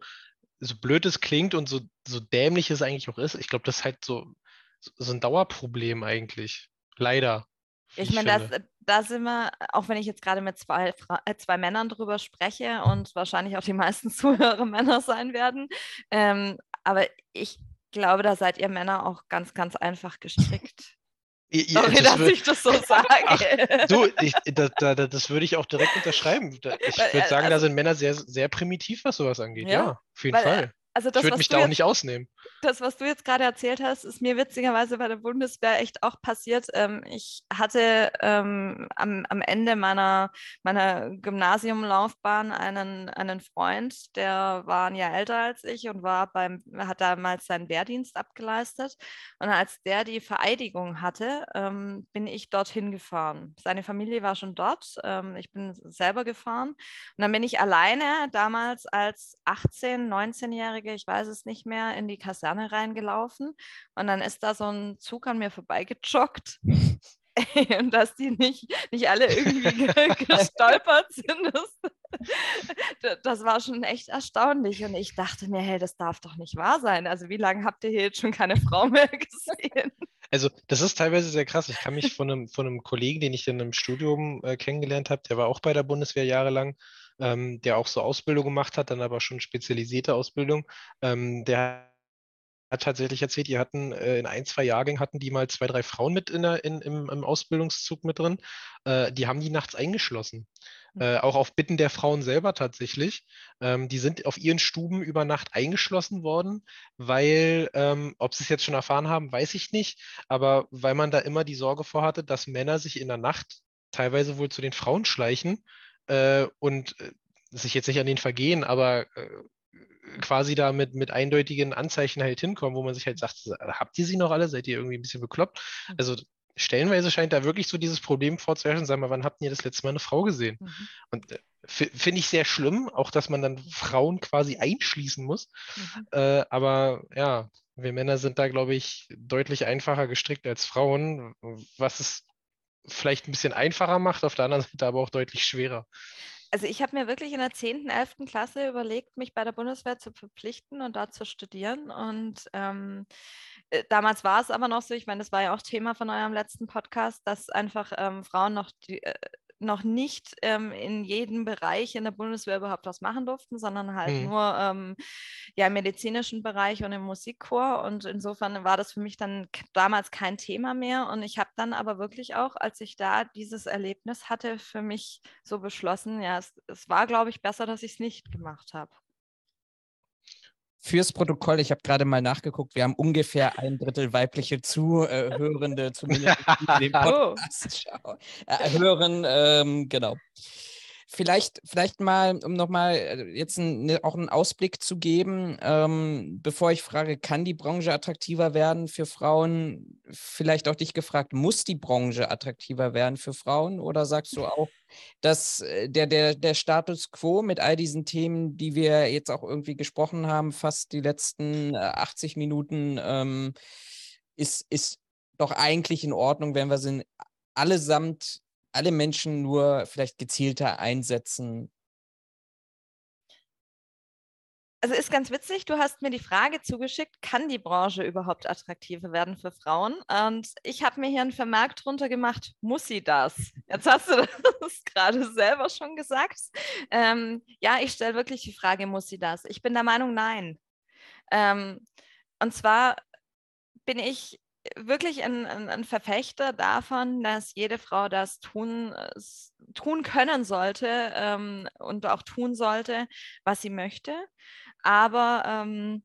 so blöd es klingt und so, so dämlich es eigentlich auch ist. Ich glaube, das ist halt so, so ein Dauerproblem eigentlich. Leider. Ich, ich meine, da sind wir, auch wenn ich jetzt gerade mit zwei, äh, zwei Männern drüber spreche und wahrscheinlich auch die meisten *laughs* Zuhörer Männer sein werden, ähm, aber ich glaube, da seid ihr Männer auch ganz, ganz einfach gestrickt. *laughs* Ja, Sorry, das dass ich das so *laughs* sage. Ach, du, ich, da, da, das würde ich auch direkt unterschreiben. Ich würde äh, sagen, also, da sind Männer sehr, sehr primitiv, was sowas angeht. Ja, ja auf jeden weil, Fall. Also das, ich würde mich da auch nicht ausnehmen. das, was du jetzt gerade erzählt hast, ist mir witzigerweise bei der Bundeswehr echt auch passiert. Ähm, ich hatte ähm, am, am Ende meiner, meiner Gymnasiumlaufbahn einen, einen Freund, der war ein Jahr älter als ich und war beim, hat damals seinen Wehrdienst abgeleistet. Und als der die Vereidigung hatte, ähm, bin ich dorthin gefahren. Seine Familie war schon dort. Ich bin selber gefahren. Und dann bin ich alleine damals als 18-, 19-Jährige, ich weiß es nicht mehr, in die Kaserne reingelaufen. Und dann ist da so ein Zug an mir vorbeigejoggt. *laughs* *laughs* und dass die nicht, nicht alle irgendwie *laughs* gestolpert sind. Das, das, war schon echt erstaunlich. Und ich dachte mir, hey, das darf doch nicht wahr sein. Also wie lange habt ihr hier jetzt schon keine Frau mehr gesehen? Also das ist teilweise sehr krass. Ich kann mich von einem, von einem Kollegen, den ich in einem Studium äh, kennengelernt habe, der war auch bei der Bundeswehr jahrelang, ähm, der auch so Ausbildung gemacht hat, dann aber schon spezialisierte Ausbildung. Ähm, der hat tatsächlich erzählt, die hatten äh, in ein, zwei Jahrgängen hatten die mal zwei, drei Frauen mit in der, in, im, im Ausbildungszug mit drin. Äh, die haben die nachts eingeschlossen. Mhm. Äh, auch auf Bitten der Frauen selber tatsächlich. Ähm, die sind auf ihren Stuben über Nacht eingeschlossen worden, weil, ähm, ob sie es jetzt schon erfahren haben, weiß ich nicht, aber weil man da immer die Sorge vorhatte, dass Männer sich in der Nacht teilweise wohl zu den Frauen schleichen äh, und äh, sich jetzt nicht an den vergehen, aber äh, quasi da mit, mit eindeutigen Anzeichen halt hinkommen, wo man sich halt sagt, habt ihr sie noch alle? Seid ihr irgendwie ein bisschen bekloppt? Mhm. Also stellenweise scheint da wirklich so dieses Problem vorzuherrschen, sag mal, wann habt ihr das letzte Mal eine Frau gesehen? Mhm. Und äh, finde ich sehr schlimm, auch dass man dann Frauen quasi einschließen muss. Mhm. Äh, aber ja, wir Männer sind da, glaube ich, deutlich einfacher gestrickt als Frauen, was es vielleicht ein bisschen einfacher macht, auf der anderen Seite aber auch deutlich schwerer. Also ich habe mir wirklich in der 10., 11. Klasse überlegt, mich bei der Bundeswehr zu verpflichten und da zu studieren. Und ähm, äh, damals war es aber noch so, ich meine, das war ja auch Thema von eurem letzten Podcast, dass einfach ähm, Frauen noch die, äh, noch nicht ähm, in jedem Bereich in der Bundeswehr überhaupt was machen durften, sondern halt mhm. nur ähm, ja, im medizinischen Bereich und im Musikchor. Und insofern war das für mich dann damals kein Thema mehr. Und ich habe dann aber wirklich auch, als ich da dieses Erlebnis hatte, für mich so beschlossen, ja, es, es war, glaube ich, besser, dass ich es nicht gemacht habe fürs Protokoll, ich habe gerade mal nachgeguckt, wir haben ungefähr ein Drittel weibliche Zuhörende, zumindest *laughs* in dem oh. Podcast äh, hören. Ähm, genau. Vielleicht, vielleicht mal, um nochmal äh, jetzt ein, ne, auch einen Ausblick zu geben, ähm, bevor ich frage, kann die Branche attraktiver werden für Frauen? Vielleicht auch dich gefragt, muss die Branche attraktiver werden für Frauen? Oder sagst du auch, dass äh, der, der, der Status quo mit all diesen Themen, die wir jetzt auch irgendwie gesprochen haben, fast die letzten 80 äh, Minuten, ähm, ist, ist doch eigentlich in Ordnung, wenn wir sie allesamt alle Menschen nur vielleicht gezielter einsetzen? Also ist ganz witzig, du hast mir die Frage zugeschickt, kann die Branche überhaupt attraktiver werden für Frauen? Und ich habe mir hier ein Vermerk drunter gemacht, muss sie das? Jetzt hast du *laughs* das gerade selber schon gesagt. Ähm, ja, ich stelle wirklich die Frage, muss sie das? Ich bin der Meinung, nein. Ähm, und zwar bin ich wirklich ein, ein, ein, Verfechter davon, dass jede Frau das tun, tun können sollte ähm, und auch tun sollte, was sie möchte. Aber ähm,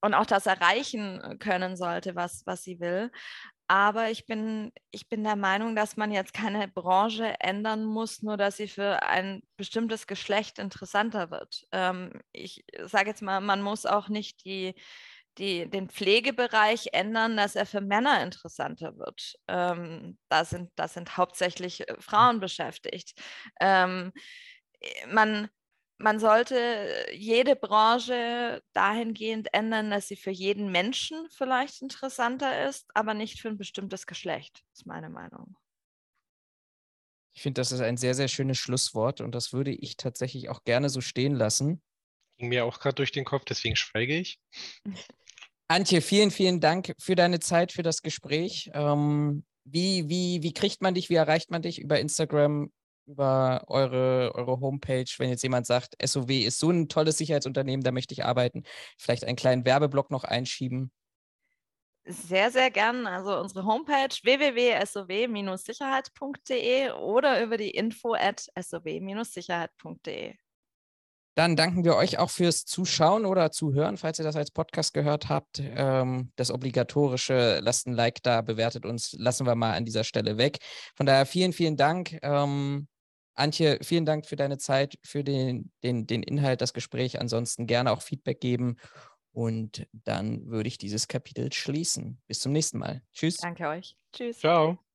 und auch das erreichen können sollte, was, was sie will. Aber ich bin, ich bin der Meinung, dass man jetzt keine Branche ändern muss, nur dass sie für ein bestimmtes Geschlecht interessanter wird. Ähm, ich sage jetzt mal, man muss auch nicht die, die, den Pflegebereich ändern, dass er für Männer interessanter wird. Ähm, da, sind, da sind hauptsächlich äh, Frauen beschäftigt. Ähm, äh, man, man sollte jede Branche dahingehend ändern, dass sie für jeden Menschen vielleicht interessanter ist, aber nicht für ein bestimmtes Geschlecht, ist meine Meinung. Ich finde, das ist ein sehr, sehr schönes Schlusswort und das würde ich tatsächlich auch gerne so stehen lassen. Ging mir auch gerade durch den Kopf, deswegen schweige ich. *laughs* Antje, vielen, vielen Dank für deine Zeit, für das Gespräch. Ähm, wie, wie, wie kriegt man dich, wie erreicht man dich über Instagram, über eure, eure Homepage, wenn jetzt jemand sagt, SOW ist so ein tolles Sicherheitsunternehmen, da möchte ich arbeiten, vielleicht einen kleinen Werbeblock noch einschieben? Sehr, sehr gern. Also unsere Homepage www.sow-sicherheit.de oder über die info at sow-sicherheit.de. Dann danken wir euch auch fürs Zuschauen oder Zuhören, falls ihr das als Podcast gehört habt. Ähm, das obligatorische, lasst ein Like da, bewertet uns, lassen wir mal an dieser Stelle weg. Von daher vielen, vielen Dank. Ähm, Antje, vielen Dank für deine Zeit, für den, den, den Inhalt, das Gespräch. Ansonsten gerne auch Feedback geben. Und dann würde ich dieses Kapitel schließen. Bis zum nächsten Mal. Tschüss. Danke euch. Tschüss. Ciao.